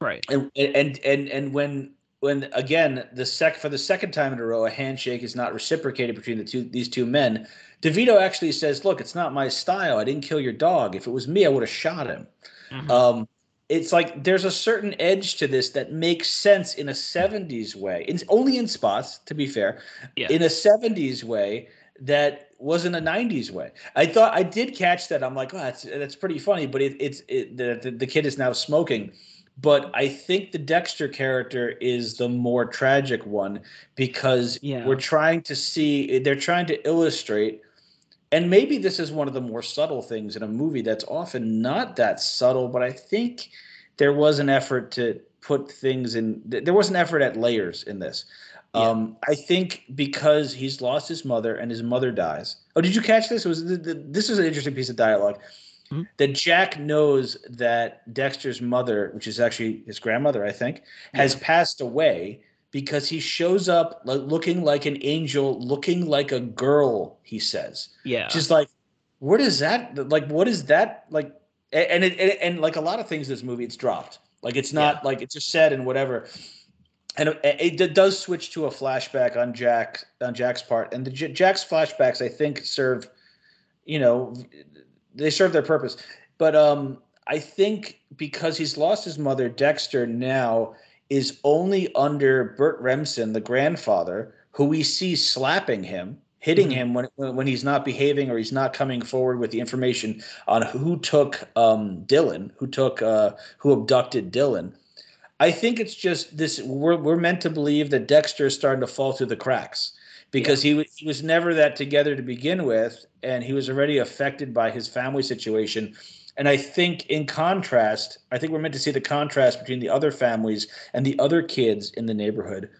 right. and and and and when when again the sec for the second time in a row a handshake is not reciprocated between the two these two men devito actually says look it's not my style i didn't kill your dog if it was me i would have shot him Mhm. um it's like there's a certain edge to this that makes sense in a 70s way it's only in spots to be fair Yeah. in a 70s way that wasn't a 90s way i thought i did catch that i'm like oh that's that's pretty funny but it, it's it, the, the kid is now smoking but I think the Dexter character is the more tragic one because Yeah. we're trying to see they're trying to illustrate and maybe this is one of the more subtle things in a movie that's often not that subtle but I think there was an effort to put things in there was an effort at layers in this Yeah. um, I think because he's lost his mother and his mother dies. Oh, did you catch this? It was the, the, this is an interesting piece of dialogue Mhm. that Jack knows that Dexter's mother, which is actually his grandmother, I think, has passed away because he shows up like, looking like an angel, looking like a girl. He says, Yeah. just like, what is that? Like, what is that? Like, and it, and, and like a lot of things in this movie, it's dropped. Like, it's not like it's just said and whatever. And it, it does switch to a flashback on Jack on Jack's part, and the J- Jack's flashbacks I think serve, you know, they serve their purpose. But um, I think because he's lost his mother, Dexter now is only under Bert Remsen, the grandfather, who we see slapping him, hitting Mhm. him when when he's not behaving or he's not coming forward with the information on who took um, Dylan, who took uh, who abducted Dylan. I think it's just this. We're we're meant to believe that Dexter is starting to fall through the cracks because he, wa- he was never that together to begin with, and he was already affected by his family situation. And I think, in contrast, I think we're meant to see the contrast between the other families and the other kids in the neighborhood,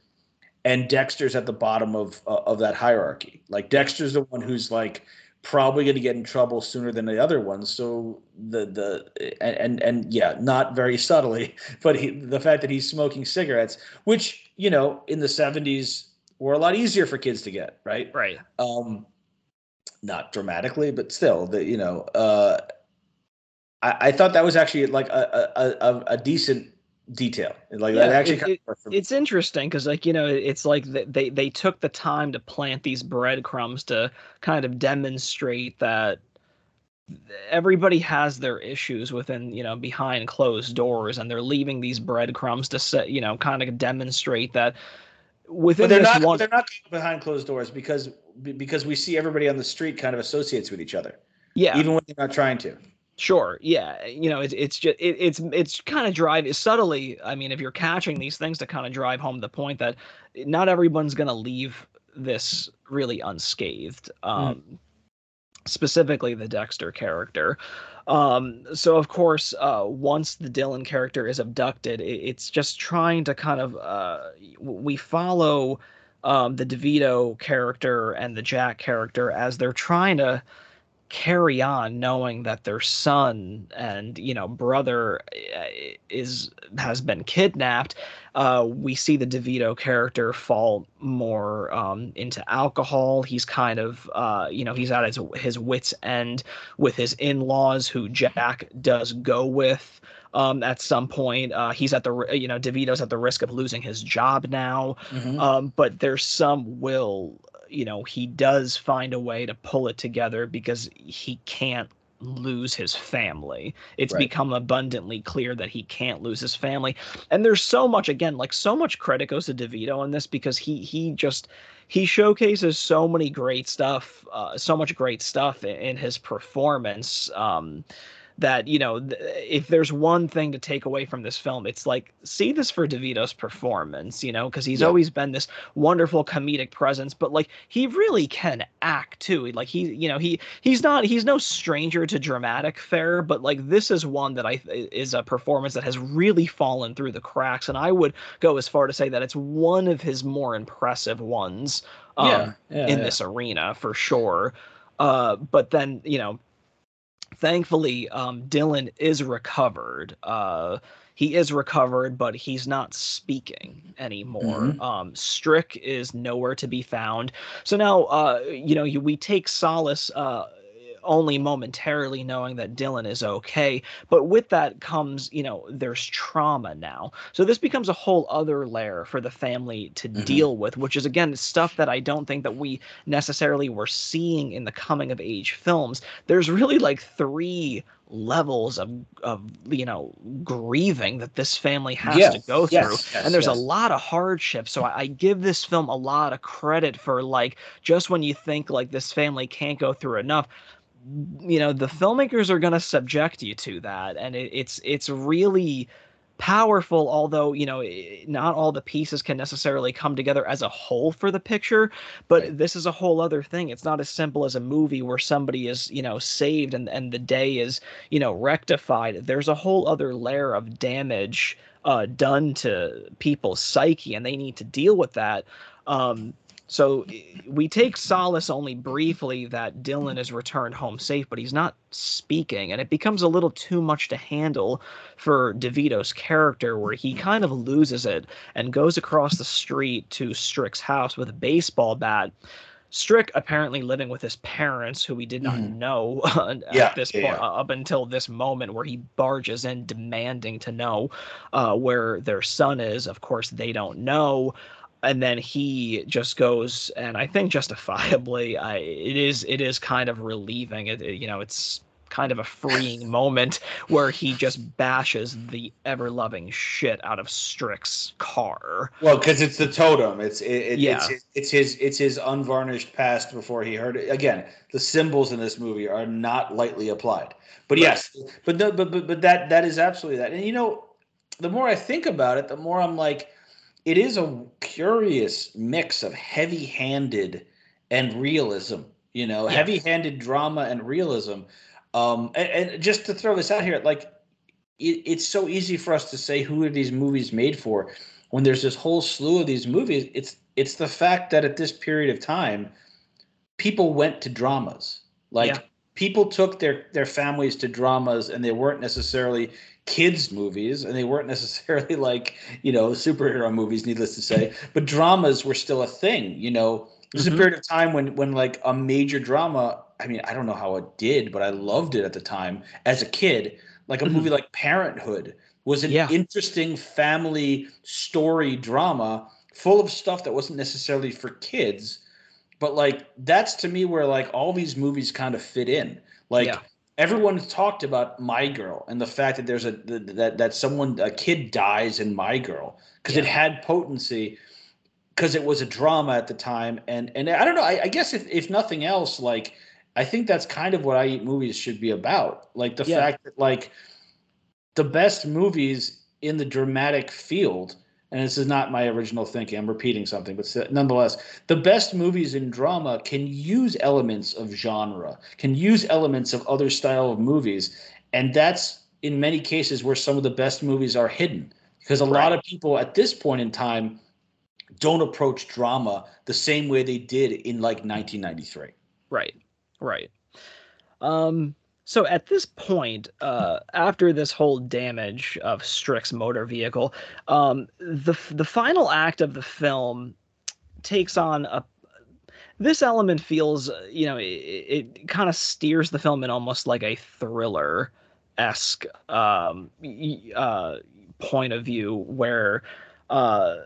and Dexter's at the bottom of uh, of that hierarchy. Like Dexter's the one who's like probably going to get in trouble sooner than the other ones. So the the and and, yeah, not very subtly, but he, the fact that he's smoking cigarettes, which you know in the '70s were a lot easier for kids to get, right? Right. um not dramatically but still the you know uh i, I thought that was actually like a a, a, a decent detail like that actually it- kind of. It's interesting because, like, you know, it's like they they took the time to plant these breadcrumbs to kind of demonstrate that everybody has their issues within, you know, behind closed doors, and they're leaving these breadcrumbs to set, you know, kind of demonstrate that within but they're this not one. they're not behind closed doors because because we see everybody on the street kind of associates with each other yeah, even when they're not trying to Sure. Yeah. You know, it's it's just it, it's it's kind of drive subtly. I mean, if you're catching these things to kind of drive home the point that not everyone's gonna leave this really unscathed. Um, Specifically, the Dexter character. Um, so of course, uh, once the Dylan character is abducted, it, it's just trying to kind of uh, we follow um, the DeVito character and the Jack character as they're trying to carry on knowing that their son and you know brother uh, is has been kidnapped uh we see the devito character fall more um into alcohol. He's kind of uh you know he's at his his wits end with his in-laws who jack does go with um at some point. Uh he's at the you know devito's at the risk of losing his job now. Um, but there's some will you know he does find a way to pull it together because he can't lose his family. It's Right. become abundantly clear that he can't lose his family. And there's so much again like so much credit goes to devito in this because he he just he showcases so many great stuff uh, so much great stuff in, in his performance. Um that you know th- if there's one thing to take away from this film it's like see this for devito's performance you know because he's Yeah. always been this wonderful comedic presence but like he really can act too like he you know he he's not he's no stranger to dramatic fare but like this is one that i th- is a performance that has really fallen through the cracks and i would go as far to say that it's one of his more impressive ones um, yeah, yeah, in this arena for sure. Uh, but then, you know, thankfully, um, Dylan is recovered. Uh, he is recovered, but he's not speaking anymore. Mhm. Um, Strick is nowhere to be found. So now, uh, you know, you, we take solace uh, only momentarily knowing that Dylan is okay. But with that comes, you know, there's trauma now. So this becomes a whole other layer for the family to Mhm. deal with, which is again stuff that I don't think that we necessarily were seeing in the coming of age films. There's really like three levels of of you know grieving that this family has Yeah, to go yes, through yes, and there's yes. a lot of hardship so I, I give this film a lot of credit for like just when you think like this family can't go through enough you know the filmmakers are going to subject you to that and it, it's it's really powerful although you know not all the pieces can necessarily come together as a whole for the picture but Right. this is a whole other thing. It's not as simple as a movie where somebody is you know saved and and the day is you know rectified. There's a whole other layer of damage uh done to people's psyche and they need to deal with that. Um so we take solace only briefly that Dylan is returned home safe, but he's not speaking, and it becomes a little too much to handle for DeVito's character, where he kind of loses it and goes across the street to Strick's house with a baseball bat. Strick apparently living with his parents, who we did not Mhm. know at Yeah, this yeah, point, yeah. up until this moment where he barges in demanding to know uh, where their son is. Of course, they don't know and then he just goes and i think justifiably I, it is it is kind of relieving it, it- you know it's kind of a freeing moment where he just bashes the ever loving shit out of Strick's car. Well, because it's the totem. It's it, it, Yeah. it's his, it's his it's his unvarnished past before he heard it. Again, the symbols in this movie are not lightly applied. But yes, but, the, but but but that that is absolutely that. And you know, the more I think about it, the more I'm like, it is a curious mix of heavy-handed and realism. You know, heavy-handed drama and realism. Um, and, and just to throw this out here, like it, it's so easy for us to say who are these movies made for when there's this whole slew of these movies it's it's the fact that at this period of time people went to dramas like Yeah. People took their their families to dramas and they weren't necessarily kids movies and they weren't necessarily like you know superhero movies needless to say but dramas were still a thing you know there's Mhm. a period of time when when like a major drama i mean i don't know how it did but i loved it at the time as a kid like a Mhm. movie like parenthood was an Yeah. interesting family story drama full of stuff that wasn't necessarily for kids but like that's to me where like all these movies kind of fit in like Yeah. everyone talked about my girl and the fact that there's a that that someone a kid dies in my girl because it had potency because it was a drama at the time and and i don't know i, I guess if, if nothing else like i think that's kind of what i eat movies should be about like the Yeah. fact that like the best movies in the dramatic field and this is not my original thinking. I'm repeating something but nonetheless the best movies in drama can use elements of genre can use elements of other style of movies. And that's in many cases where some of the best movies are hidden. Because a lot of people at this point in time don't approach drama the same way they did in like 1993 Right. Right. Um so at this point, uh after this whole damage of Strick's motor vehicle, um the the final act of the film takes on a this element feels, you know, it, it kind of steers the film in almost like a thriller esque um uh point of view where uh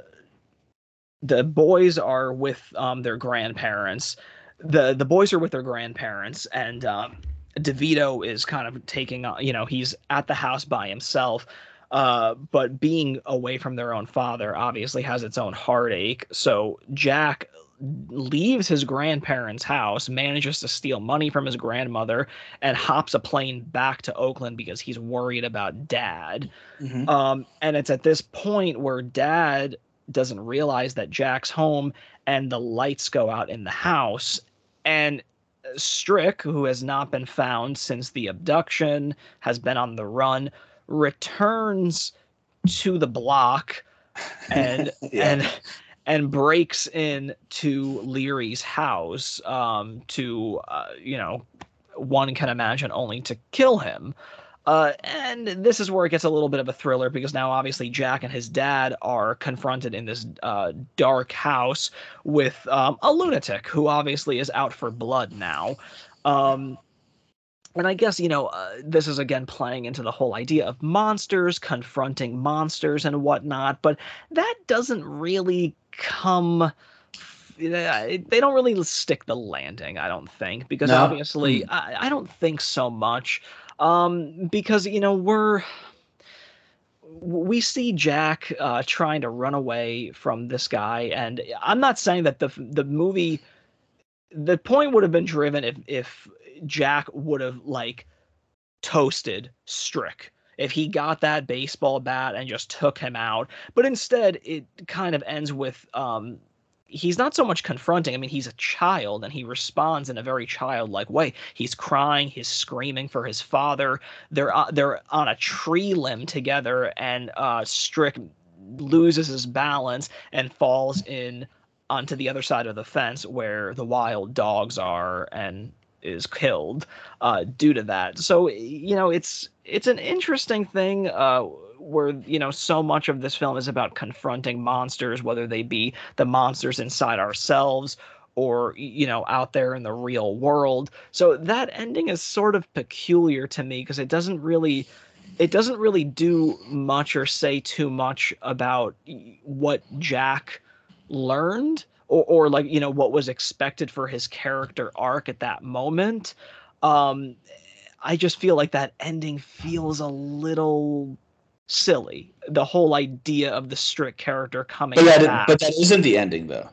the boys are with um their grandparents. The the boys are with their grandparents and um DeVito is kind of taking on you know he's at the house by himself uh but being away from their own father obviously has its own heartache. So Jack leaves his grandparents' house manages to steal money from his grandmother and hops a plane back to Oakland because he's worried about dad. Um, and it's at this point where dad doesn't realize that Jack's home and the lights go out in the house. And Strick, who has not been found since the abduction, has been on the run, returns to the block and Yeah. and and breaks in to Leary's house um, to uh, you know one can imagine only to kill him. Uh, and this is where it gets a little bit of a thriller because now obviously Jack and his dad are confronted in this uh, dark house with um, a lunatic who obviously is out for blood now. Um, and I guess, you know, uh, this is again playing into the whole idea of monsters confronting monsters and whatnot, but that doesn't really come. They don't really stick the landing, I don't think, because No? obviously, I, I don't think so much. Um, because, you know, we're we see Jack uh, trying to run away from this guy, and I'm not saying that the the movie, the point would have been driven if if Jack would have like toasted Strick if he got that baseball bat and just took him out, but instead it kind of ends with um he's not so much confronting. I mean, he's a child and he responds in a very childlike way. He's crying, he's screaming for his father. They're uh, they're on a tree limb together, and uh, Strick loses his balance and falls in onto the other side of the fence where the wild dogs are and is killed uh, due to that. So you know, it's it's an interesting thing uh, where you know so much of this film is about confronting monsters, whether they be the monsters inside ourselves or you know out there in the real world. So that ending is sort of peculiar to me because it doesn't really it doesn't really do much or say too much about what Jack learned or, or like you know what was expected for his character arc at that moment um I just feel like that ending feels a little silly. The whole idea of the Strick character coming But, that, back. but that isn't the ending, though.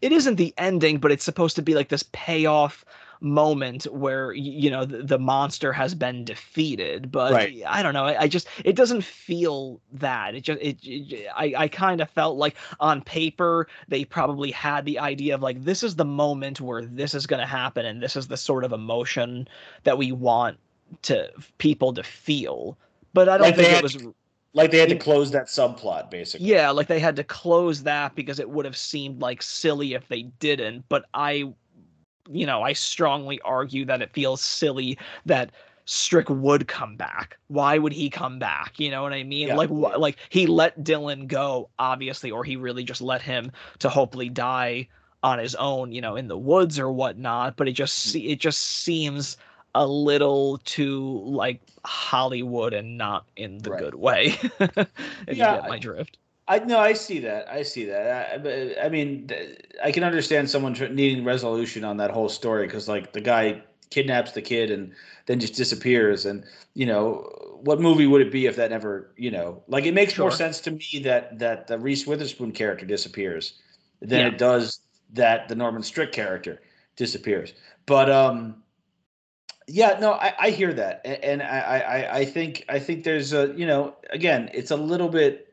it isn't the ending, but it's supposed to be like this payoff moment where you know the, the monster has been defeated but Right. i don't know I, I just it doesn't feel that it just it, it i i kind of felt like on paper they probably had the idea of like this is the moment where this is going to happen and this is the sort of emotion that we want to people to feel but i don't Like think it was Like they had to close that subplot, basically. yeah, like they had to close that because it would have seemed like silly if they didn't. But I, you know, I strongly argue that it feels silly that Strick would come back. Why would he come back? You know what I mean? Yeah. Like, wh- like he let Dylan go, obviously, or he really just let him to hopefully die on his own, you know, in the woods or whatnot. But it just Mm. it just seems a little too like Hollywood and not in the Right. good way. if Yeah, you get my drift. I no, I see that. I see that. I, but, I mean, I can understand someone needing resolution on that whole story because, like, the guy kidnaps the kid and then just disappears. And you know, what movie would it be if that never, you know, like it makes more sense to me that that the Reese Witherspoon character disappears than Yeah. it does that the Norman Strick character disappears. But um, yeah, no, I, I hear that, and I, I I- I think I think there's a you know again, it's a little bit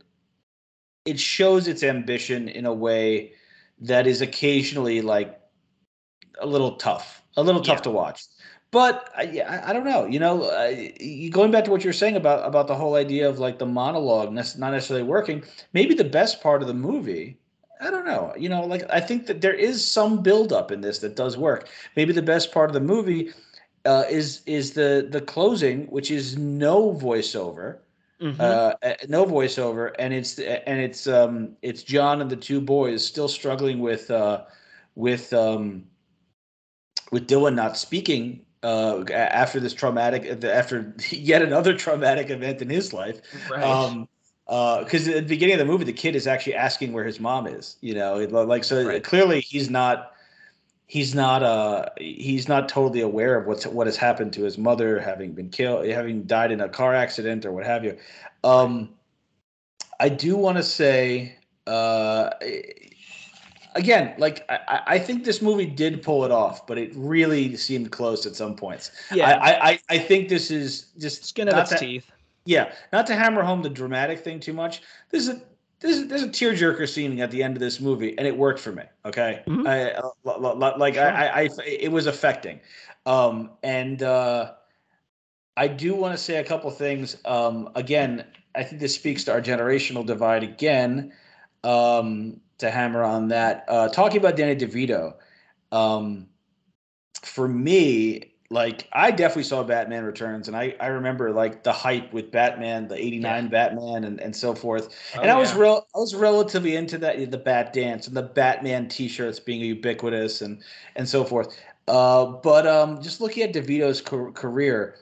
it shows its ambition in a way that is occasionally like a little tough, a little tough Yeah. to watch. But I, I, I don't know. You know, uh, you- going back to what you're saying about about the whole idea of like the monologue not necessarily working. Maybe the best part of the movie. I don't know. You know, like I think that there is some buildup in this that does work. Maybe the best part of the movie uh, is is the the closing, which is no voiceover Mhm. uh, uh, no voiceover, and it's and it's um it's John and the two boys still struggling with uh with um with Dylan not speaking uh after this traumatic after yet another traumatic event in his life right. um uh because at the beginning of the movie the kid is actually asking where his mom is you know like so Right. clearly he's not he's not uh he's not totally aware of what's what has happened to his mother having been killed having died in a car accident or what have you um i do want to say uh again like I, I- think this movie did pull it off but it really seemed close at some points yeah, I, I i think this is just skin of its that- teeth. yeah, not to hammer home the dramatic thing too much. There's a there's there's a tearjerker scene at the end of this movie, and it worked for me. Okay, Mhm. I, uh, like Sure. I, I, I, it was affecting, um, and uh, I do want to say a couple things. Um, again, I think this speaks to our generational divide again. Um, to hammer on that, uh, talking about Danny DeVito, um, for me, like I definitely saw Batman Returns, and I I remember like the hype with Batman, the '89 Batman, and and so forth. and Oh, I was real, I was relatively into that, the Bat Dance and the Batman T-shirts being ubiquitous and and so forth. Uh, but um, just looking at DeVito's ca- career,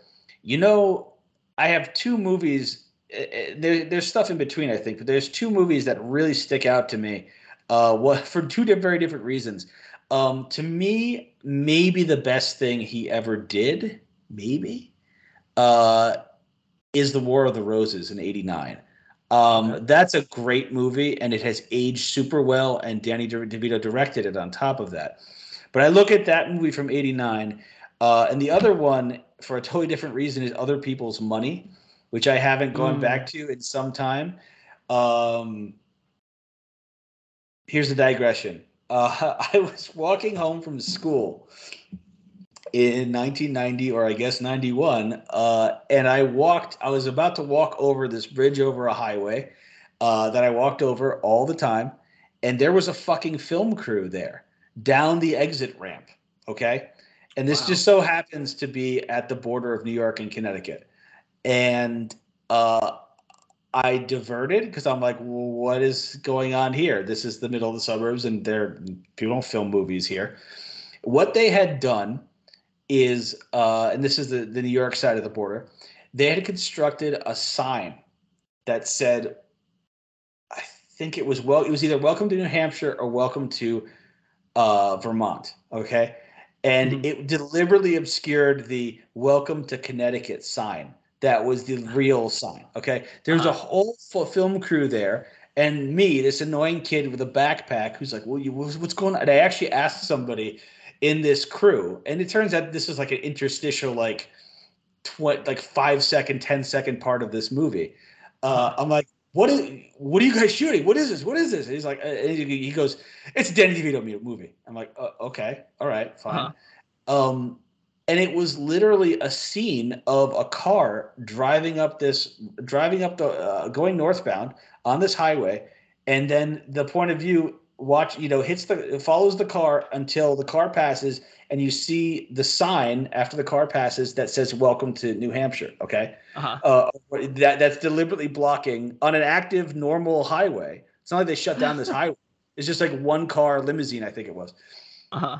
you know, I have two movies. eh, eh, There, there's stuff in between, I think, but there's two movies that really stick out to me. Uh, what for two very different reasons. Um, to me, maybe the best thing he ever did, maybe, uh, is the War of the Roses in '89. Um. That's a great movie, and it has aged super well. And Danny DeVito directed it. On top of that, but I look at that movie from '89, uh, and the other one for a totally different reason is Other People's Money, which I haven't gone Mm. back to in some time. Um, here's the digression. Uh, I was walking home from school in 1990 or I guess 91, uh, and I walked. I was about to walk over this bridge over a highway uh, that I walked over all the time, and there was a fucking film crew there down the exit ramp. Okay, and this Wow. just so happens to be at the border of New York and Connecticut, and uh, I diverted because I'm like, well, what is going on here? This is the middle of the suburbs, and there people don't film movies here. What they had done is, uh, and this is the, the New York side of the border, they had constructed a sign that said, I think it was well, it was either "Welcome to New Hampshire" or "Welcome to uh, Vermont." Okay, and Mhm. it deliberately obscured the "Welcome to Connecticut" sign. That was the real sign. Okay, there's a Uh-huh. whole film crew there, and me, this annoying kid with a backpack, who's like, "Well, you, what's going on?" And I actually asked somebody in this crew, and it turns out this is like an interstitial, like, tw- like five second, 10 second part of this movie. Uh, I'm like, what is, what are you guys shooting? What is this? What is this? And he's like, uh, he goes, it's a Danny DeVito movie. I'm like, uh, okay, all right, fine. Um, and it was literally a scene of a car driving up this, driving up the, uh, going northbound on this highway, and then the point of view watch, you know, hits the, follows the car until the car passes, and you see the sign after the car passes that says "Welcome to New Hampshire." Okay Uh-huh. uh, that that's deliberately blocking on an active normal highway. It's not like they shut down this highway. It's just like one car limousine, I think it was. Uh-huh.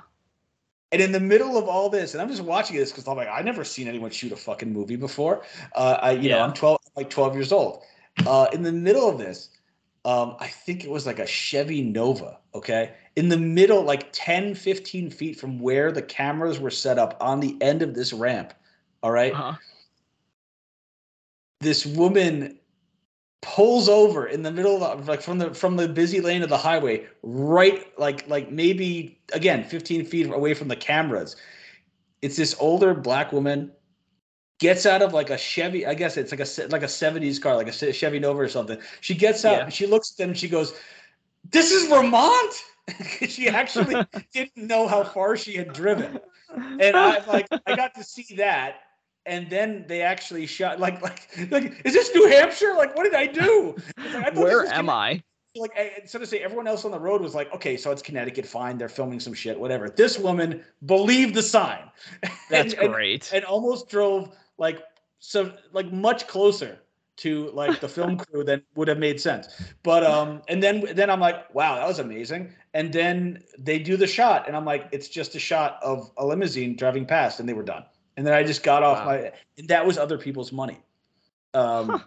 And in the middle of all this, and I'm just watching this because I'm like, I've never seen anyone shoot a fucking movie before. Uh, I, you know, I'm 12, like 12 years old. Uh, in the middle of this, um, I think it was like a Chevy Nova. Okay, in the middle, like 10, 15 feet from where the cameras were set up on the end of this ramp. All right Uh-huh. this woman pulls over in the middle of like from the from the busy lane of the highway right like like maybe again 15 feet away from the cameras. It's this older black woman gets out of like a chevy i guess it's like a like a 70s car like a chevy nova or something. She gets out Yeah. she looks at them and she goes this is vermont? She actually didn't know how far she had driven. And I like I got to see that, and then they actually shot like like like is this New Hampshire? Like what did I do? Like, I Where am I? Like I, instead of say everyone else on the road was like, okay, so it's Connecticut, fine, they're filming some shit, whatever. This woman believed the sign. That's and, and- great. and almost drove like so like much closer to like the film crew than would have made sense. But um and then then I'm like, wow, that was amazing. And then they do the shot and I'm like, it's just a shot of a limousine driving past and they were done. And then I just got off Wow. my and that was other people's money. Um Huh.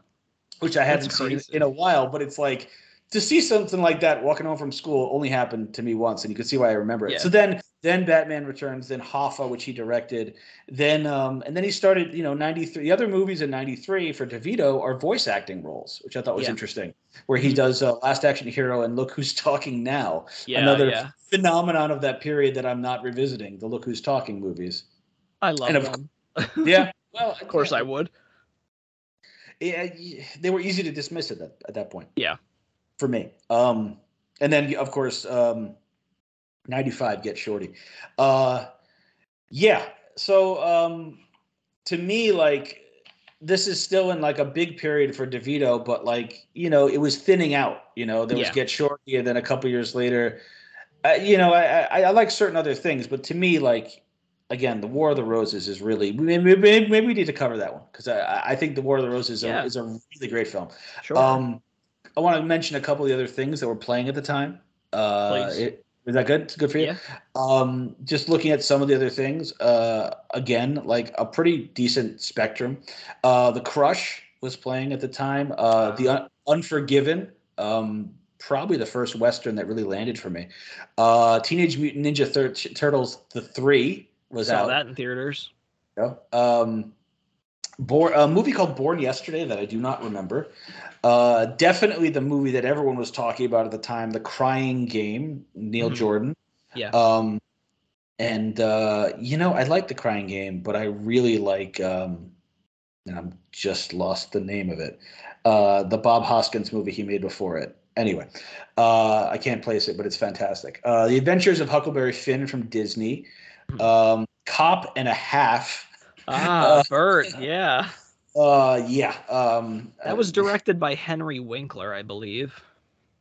which I hadn't seen in a while, but it's like to see something like that walking home from school only happened to me once, and you can see why I remember it. Yeah. So then, then Batman Returns, then Hoffa, which he directed, then um, and then he started, you know, ninety three. The other movies in ninety three for DeVito are voice acting roles, which I thought was Yeah. interesting, where he does uh, Last Action Hero and Look Who's Talking Now, Yeah, another phenomenon of that period that I'm not revisiting. The Look Who's Talking movies. I love and of. Yeah, well, Of course I would. yeah, they were easy to dismiss at that at that point. Yeah. for me. Um, and then of course, um, ninety five get shorty. Uh, yeah. So um, to me, like this is still in like a big period for DeVito, but like you know, it was thinning out. You know, there was Yeah. Get Shorty, and then a couple years later, uh, you know, I, I I like certain other things, but to me, like again, the War of the Roses is really maybe maybe, we need to cover that one because I I think the War of the Roses is, Yeah. a, is a really great film. Sure. Um, I want to mention a couple of the other things that were playing at the time. Uh, it, is that good? It's good for you. Yeah. Um, just looking at some of the other things, uh, again, like a pretty decent spectrum. Uh, the Crush was playing at the time. Uh, the Un- Unforgiven, um, probably the first Western that really landed for me. Uh, Teenage Mutant Ninja Turtles, the three was Saw out. that in theaters. Yeah. Um, Born, a movie called Born Yesterday that I do not remember. Uh, definitely the movie that everyone was talking about at the time, The Crying Game, Neil Mhm. Jordan. Yeah. Um, and uh, you know, I like The Crying Game, but I really like. Um, and I'm just lost the name of it. Uh, the Bob Hoskins movie he made before it. Anyway, uh, I can't place it, but it's fantastic. Uh, the Adventures of Huckleberry Finn from Disney. Hmm. Um, Cop and a Half. Ah, Uh, Burt. Yeah. Uh, yeah. Um, That was directed by Henry Winkler, I believe.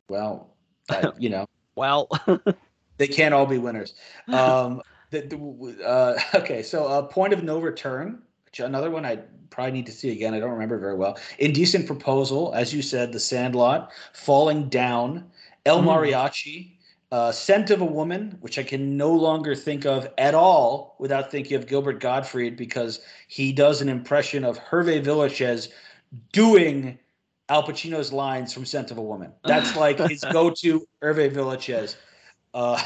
well, uh, you know, Well, they can't all be winners. Um, the, the, uh, okay, so uh, Point of No Return, which another one I probably need to see again. I don't remember very well. Indecent Proposal, as you said, The Sandlot, Falling Down, El Mm. Mariachi, uh, Scent of a Woman, which I can no longer think of at all without thinking of Gilbert Gottfried because he does an impression of Hervé Villechaize doing Al Pacino's lines from Scent of a Woman. That's like his go-to Hervé Villechaize. Uh,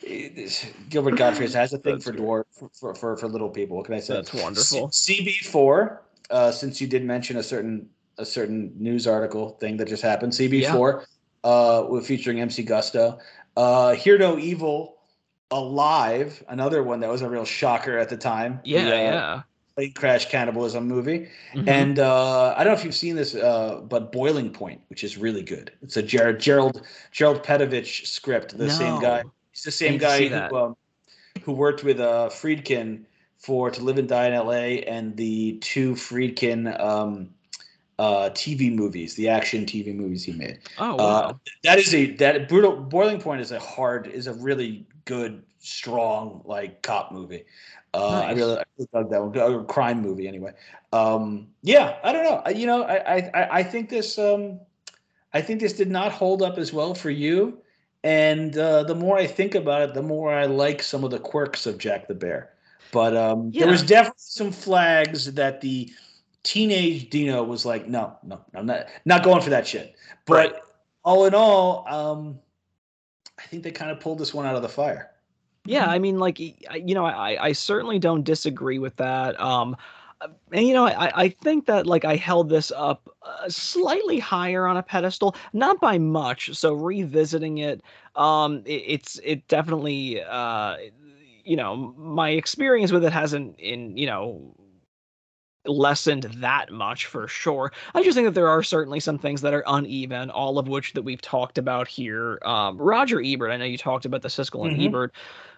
Gilbert Gottfried has a thing That's for dwarf for, for for little people. What can I say? That's wonderful. CB four. Uh, since you did mention a certain a certain news article thing that just happened, CB four, uh, with featuring MC Gusto. Uh, Hear No Evil, Alive, another one that was a real shocker at the time. Yeah, The, uh, yeah. plane crash cannibalism movie. Mhm. And uh, I don't know if you've seen this, uh, but Boiling Point, which is really good. It's a Jared Gerald Gerald Petievich script. The same guy. No. He's the same need to see guy who um, who worked with uh, Friedkin for To Live and Die in L.A. and the two Friedkin um, uh, TV movies, the action TV movies he made. Oh Uh, that is a that brutal Boiling Point is a hard is a really good strong like cop movie. Uh, I really, I really dug that one. A crime movie anyway. Um, yeah, I don't know. I, you know, I, I I- I think this um, I think this did not hold up as well for you. And uh, the more I think about it, the more I like some of the quirks of Jack the Bear. But um, there was definitely some flags that the teenage Dino was like, no, no, I'm not not going for that shit. But Right. all in all, um, I think they kind of pulled this one out of the fire. Yeah, I mean, like, you know, I, I certainly don't disagree with that. Um, uh, and you know, I, I think that like I held this up uh, slightly higher on a pedestal, not by much. So revisiting it, um, it, it's it definitely, uh, you know, my experience with it hasn't in you know lessened that much for sure. I just think that there are certainly some things that are uneven, all of which that we've talked about here. Um, Roger Ebert, I know you talked about the Siskel and Mhm. Ebert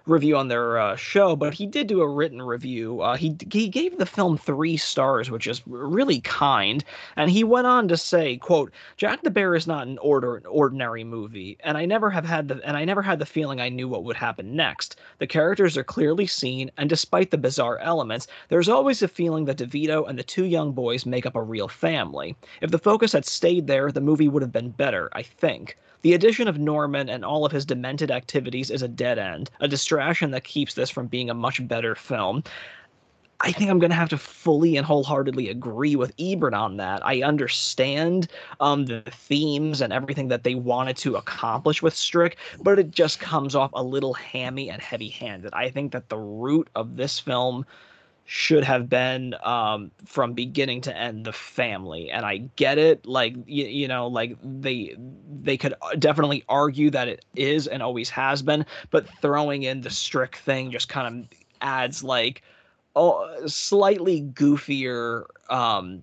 review on their uh, show, but he did do a written review. Uh, he he gave the film three stars, which is really kind, and he went on to say, "quote Jack the Bear is not an order an ordinary movie, and I never have had the and I never had the feeling I knew what would happen next. The characters are clearly seen, and despite the bizarre elements, there's always a feeling that DeVito and the two young boys make up a real family. If the focus had stayed there, the movie would have been better, I think." The addition of Norman and all of his demented activities is a dead end, a distraction that keeps this from being a much better film. I think I'm going to have to fully and wholeheartedly agree with Ebert on that. I understand um, the themes and everything that they wanted to accomplish with Strick, but it just comes off a little hammy and heavy handed. I think that the root of this film should have been um from beginning to end the family and i get it like you, you know like they they could uh, definitely argue that it is and always has been but throwing in the Strick thing just kind of adds like oh slightly goofier um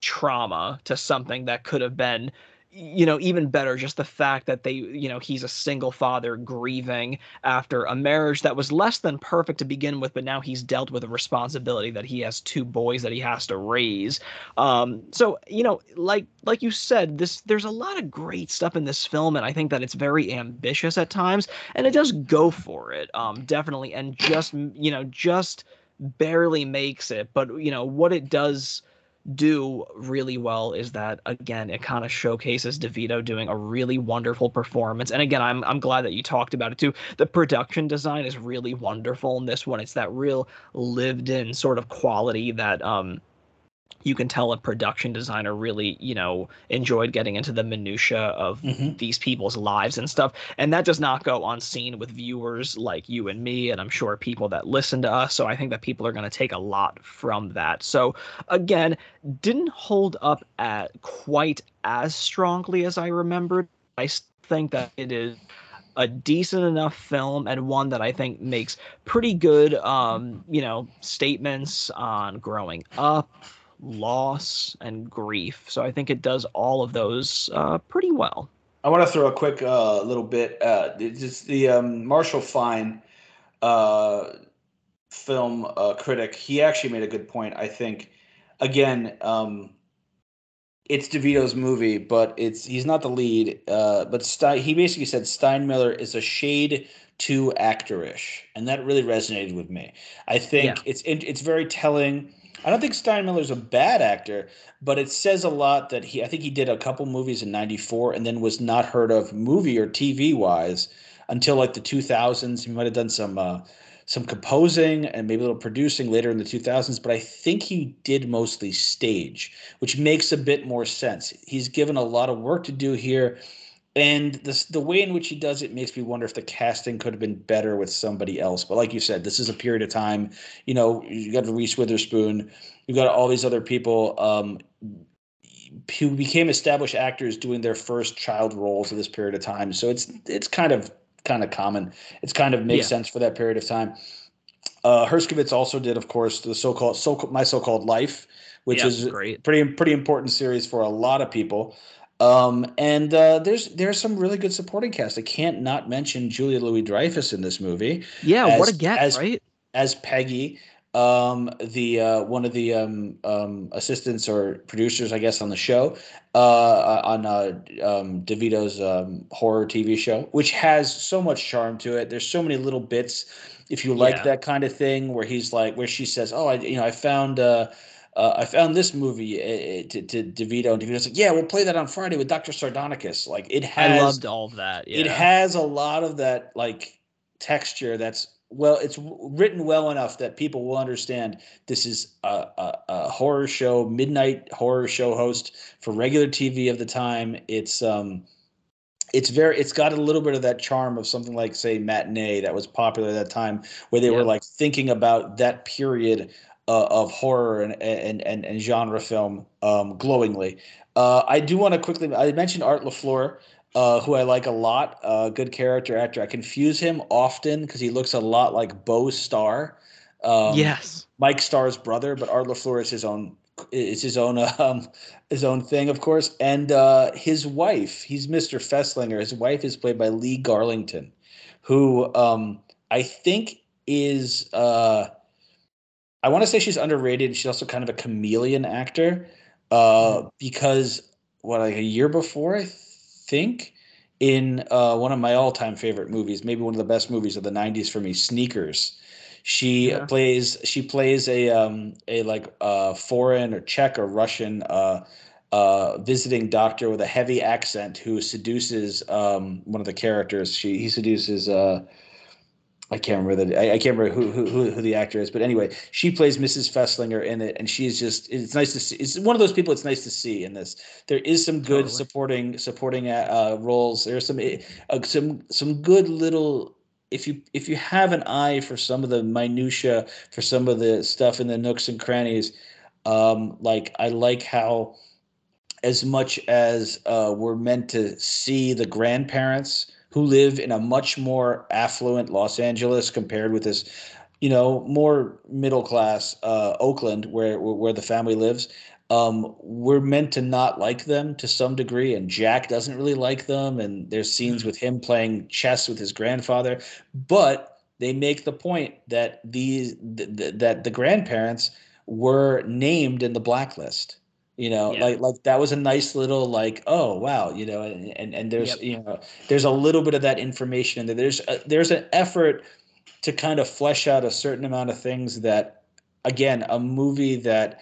trauma to something that could have been you know even better just the fact that they you know he's a single father grieving after a marriage that was less than perfect to begin with but now he's dealt with a responsibility that he has two boys that he has to raise. Um so you know like like you said this there's a lot of great stuff in this film and i think that it's very ambitious at times and it does go for it um definitely and just you know just barely makes it but you know what it does do really well is that again it kind of showcases DeVito doing a really wonderful performance. And again I'm I'm glad that you talked about it too. The production design is really wonderful in this one. It's that real lived in sort of quality that um you can tell a production designer really you know enjoyed getting into the minutia of Mhm. these people's lives and stuff. And that does not go unseen with viewers like you and me and i'm sure people that listen to us. So i think that people are going to take a lot from that. So again didn't hold up at quite as strongly as i remembered. I think that it is a decent enough film and one that i think makes pretty good um you know statements on growing up loss and grief so i think it does all of those uh pretty well I want to throw a quick uh, little bit. Uh, just the um, Marshall Fine uh, film uh, critic. He actually made a good point. I think, again, um, it's DeVito's movie, but it's he's not the lead. Uh, but Stein, he basically said Steinmiller is a shade too actorish, and that really resonated with me. I think Yeah. it's it's very telling. I don't think Steinmiller's a bad actor, but it says a lot that he. I think he did a couple movies in '94 and then was not heard of movie or TV wise until like the 2000s. He might have done some uh, some composing and maybe a little producing later in the 2000s, but I think he did mostly stage, which makes a bit more sense. He's given a lot of work to do here. And this the way in which he does it makes me wonder if the casting could have been better with somebody else. But like you said, this is a period of time. You know, you got Reese Witherspoon, you got all these other people um, who became established actors doing their first child roles at this period of time. So it's it's kind of kind of common. It's kind of makes Yeah. sense for that period of time. Uh, Herskovitz also did, of course, the so-called so my so-called life, which Yeah, is great. pretty pretty important series for a lot of people. Um, and uh, there's there's some really good supporting cast. I can't not mention Julia Louis Dreyfus in this movie Yeah, what a get, as- right? as Peggy, um, the uh, one of the um, um, assistants or producers, I guess, on the show, uh, on uh, um, DeVito's um, horror TV show, which has so much charm to it. There's so many little bits. If you like Yeah. that kind of thing, where he's like, where she says, "Oh, I, you know, I found." Uh, I found this movie uh, to, to DeVito, and DeVito's like, "Yeah, we'll play that on Friday with Doctor Sardonicus." Like, it has I loved all of that. Yeah. it has a lot of that like texture that's well it's written well enough that people will understand this is a, a, a horror show midnight horror show host for regular tv of the time it's um it's very it's got a little bit of that charm of something like say matinee that was popular at that time where they were like thinking about that period uh, of horror and, and and and genre film um glowingly uh i do want to quickly i mentioned art lafleur uh, who I like a lot. Uh, good character actor. I confuse him often because he looks a lot like Beau Starr. Um, yes. Mike Starr's brother, but Art LaFleur is his own is his own um, his own thing, of course. And uh, his wife, he's Mr. Fesslinger. His wife is played by Lee Garlington, who um, I think is uh, I want to say she's underrated. She's also kind of a chameleon actor uh, because what like a year before I think in uh, one of my all-time favorite movies, maybe one of the best movies of the '90s for me, Sneakers. She Yeah. plays she plays a um a like uh foreign or Czech or Russian uh uh visiting doctor with a heavy accent who seduces um one of the characters. She he seduces uh I can't remember the I, I can't remember who, who who who the actor is, but anyway, she plays Mrs. Fesslinger in it, and she's just it's nice to see. It's one of those people it's nice to see in this. There is some good Totally. supporting supporting uh, roles. There's some uh, some some good little. If you if you have an eye for some of the minutia, for some of the stuff in the nooks and crannies, um, like I like how, as much as uh, we're meant to see the grandparents who live in a much more affluent Los Angeles compared with this, you know, more middle class uh, Oakland where where the family lives. Um, we're meant to not like them to some degree, and Jack doesn't really like them. And there's scenes with him playing chess with his grandfather, but they make the point that these th- th- that the grandparents were named in the blacklist you know Yeah. like like that was a nice little like oh wow you know and and, and there's Yep. you know there's a little bit of that information in there there's a, there's an effort to kind of flesh out a certain amount of things that again a movie that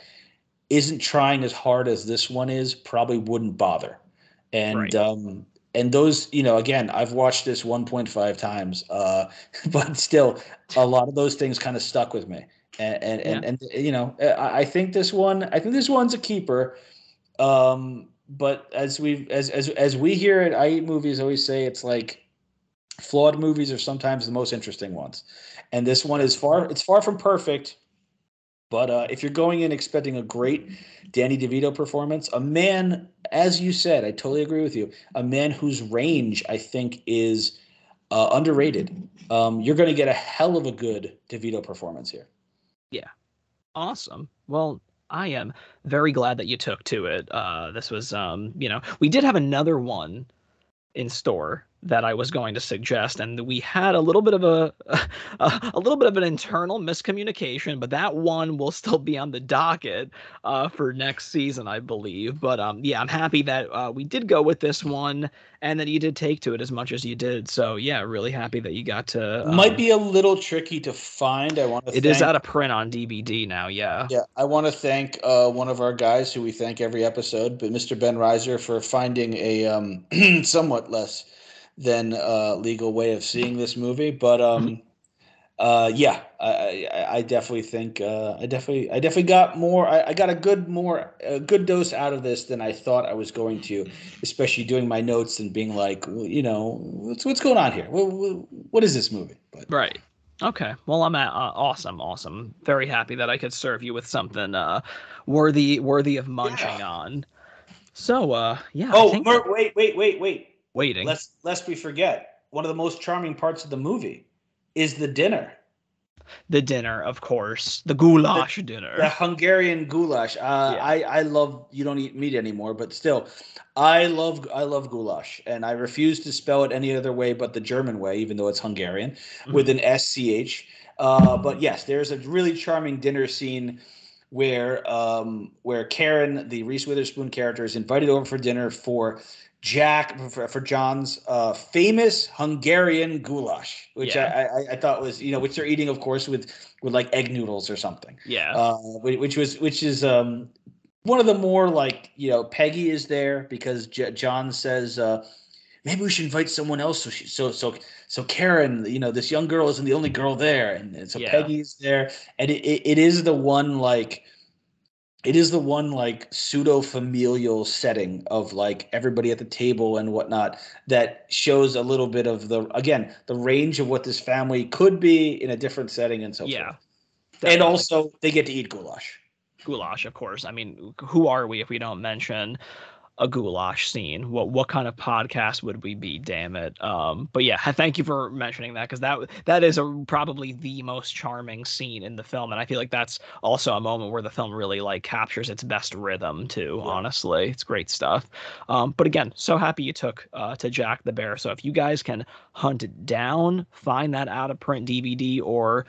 isn't trying as hard as this one is probably wouldn't bother and Right. um and those you know again i've watched this 1.5 times uh but still a lot of those things kind of stuck with me and and and, and you know I, I think this one i think this one's a keeper um but as we as as as we hear it i eat movies always say it's like flawed movies are sometimes the most interesting ones and this one is far it's far from perfect but uh, if you're going in expecting a great Danny DeVito performance, a man, as you said, I totally agree with you, a man whose range I think is uh, underrated. Um, you're going to get a hell of a good DeVito performance here. Awesome. Well, I am very glad that you took to it. Uh, this was, um, you know, we did have another one in store that I was going to suggest, and we had a little bit of a, a, a little bit of an internal miscommunication, but that one will still be on the docket uh, for next season, I believe. But um, yeah, I'm happy that uh, we did go with this one, and that you did take to it as much as you did. So yeah, really happy that you got to. Um, Might be a little tricky to find. I want to. It is out of print on DVD now. Yeah. Yeah, I want to thank uh, one of our guys who we thank every episode, but Mr. Ben Reiser for finding a um, somewhat less than uh, legal way of seeing this movie. But um, uh, yeah, I, I, I definitely think uh, I definitely I definitely got more. I, I got a good more a good dose out of this than I thought I was going to, especially doing my notes and being like, well, you know, what's what's going on here? What, what is this movie? But Right. Okay. Well, I'm at, uh, awesome, awesome. Very happy that I could serve you with something uh, worthy worthy of munching Yeah. on. So, uh, yeah. Oh, Mer- wait, wait, wait, wait. Waiting. Lest lest we forget, one of the most charming parts of the movie is the dinner. the dinner, of course, the goulash dinner. the Hungarian goulash. Uh, Yeah. I I love. You don't eat meat anymore, but still, I love I love goulash, and I refuse to spell it any other way but the German way, even though it's Hungarian with an S C H. Uh, but yes, there's a really charming dinner scene where um, where Karen, the Reese Witherspoon character, is invited over for dinner for Jack for, for John's uh, famous Hungarian goulash, which Yeah. I, I I thought was you know which they're eating, of course, with with like egg noodles or something yeah. uh, which was which is um, one of the more like you know Peggy is there because J- John says uh, maybe we should invite someone else so she, so so so Karen you know this young girl isn't the only girl there and, and so Yeah. Peggy's there and it, it, it is the one like it is the one like pseudo familial setting of like everybody at the table and whatnot that shows a little bit of the again the range of what this family could be in a different setting and so yeah. forth and also they get to eat goulash. goulash, of course. I mean, who are we if we don't mention a goulash scene? What what kind of podcast would we be? Damn it. Um, but yeah, thank you for mentioning that because that that is a, probably the most charming scene in the film, and I feel like that's also a moment where the film really like captures its best rhythm too. Yeah. Honestly, it's great stuff. Um, but again, so happy you took uh, to Jack the Bear. So if you guys can hunt it down, find that out of print DVD or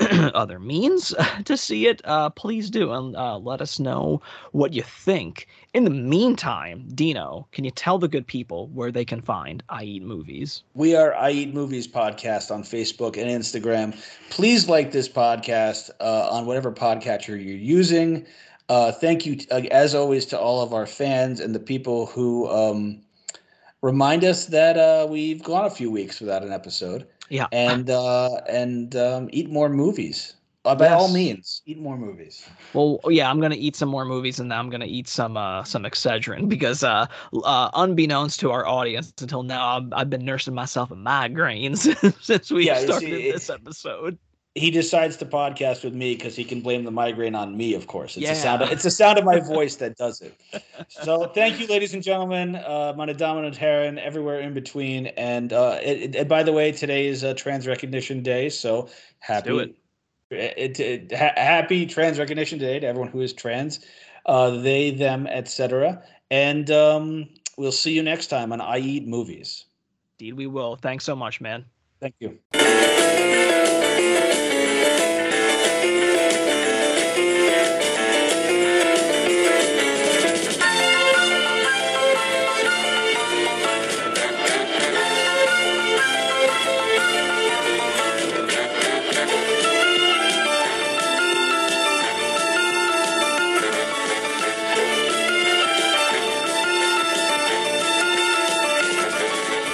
other means to see it, uh, please do and uh, let us know what you think. In the meantime, Dino, can you tell the good people where they can find I Eat Movies? We are I Eat Movies podcast on Facebook and Instagram. Please like this podcast uh, on whatever podcatcher you're using. Uh, thank you, uh, as always, to all of our fans and the people who um, remind us that uh, we've gone a few weeks without an episode. Yeah. and uh, and um, eat more movies. Uh, by all means, eat more movies. Well, yeah, I'm gonna eat some more movies, and then I'm gonna eat some uh, some Excedrin because, uh, uh, unbeknownst to our audience, until now, I've, I've been nursing myself a migraine since we Yeah, started see, this episode. He decides to podcast with me because he can blame the migraine on me. Of course, it's the sound. Of, it's the sound of my voice that does it. So, thank you, ladies and gentlemen, uh, meine Damen und Herren, everywhere in between. And uh, it, it- and by the way, today is uh, Trans Recognition Day, so happy. it. It, it- ha- happy Trans Recognition Day to everyone who is trans, uh, they, them, etc. And um, we'll see you next time on I Eat Movies. Indeed, we will. Thanks so much, man. Thank you.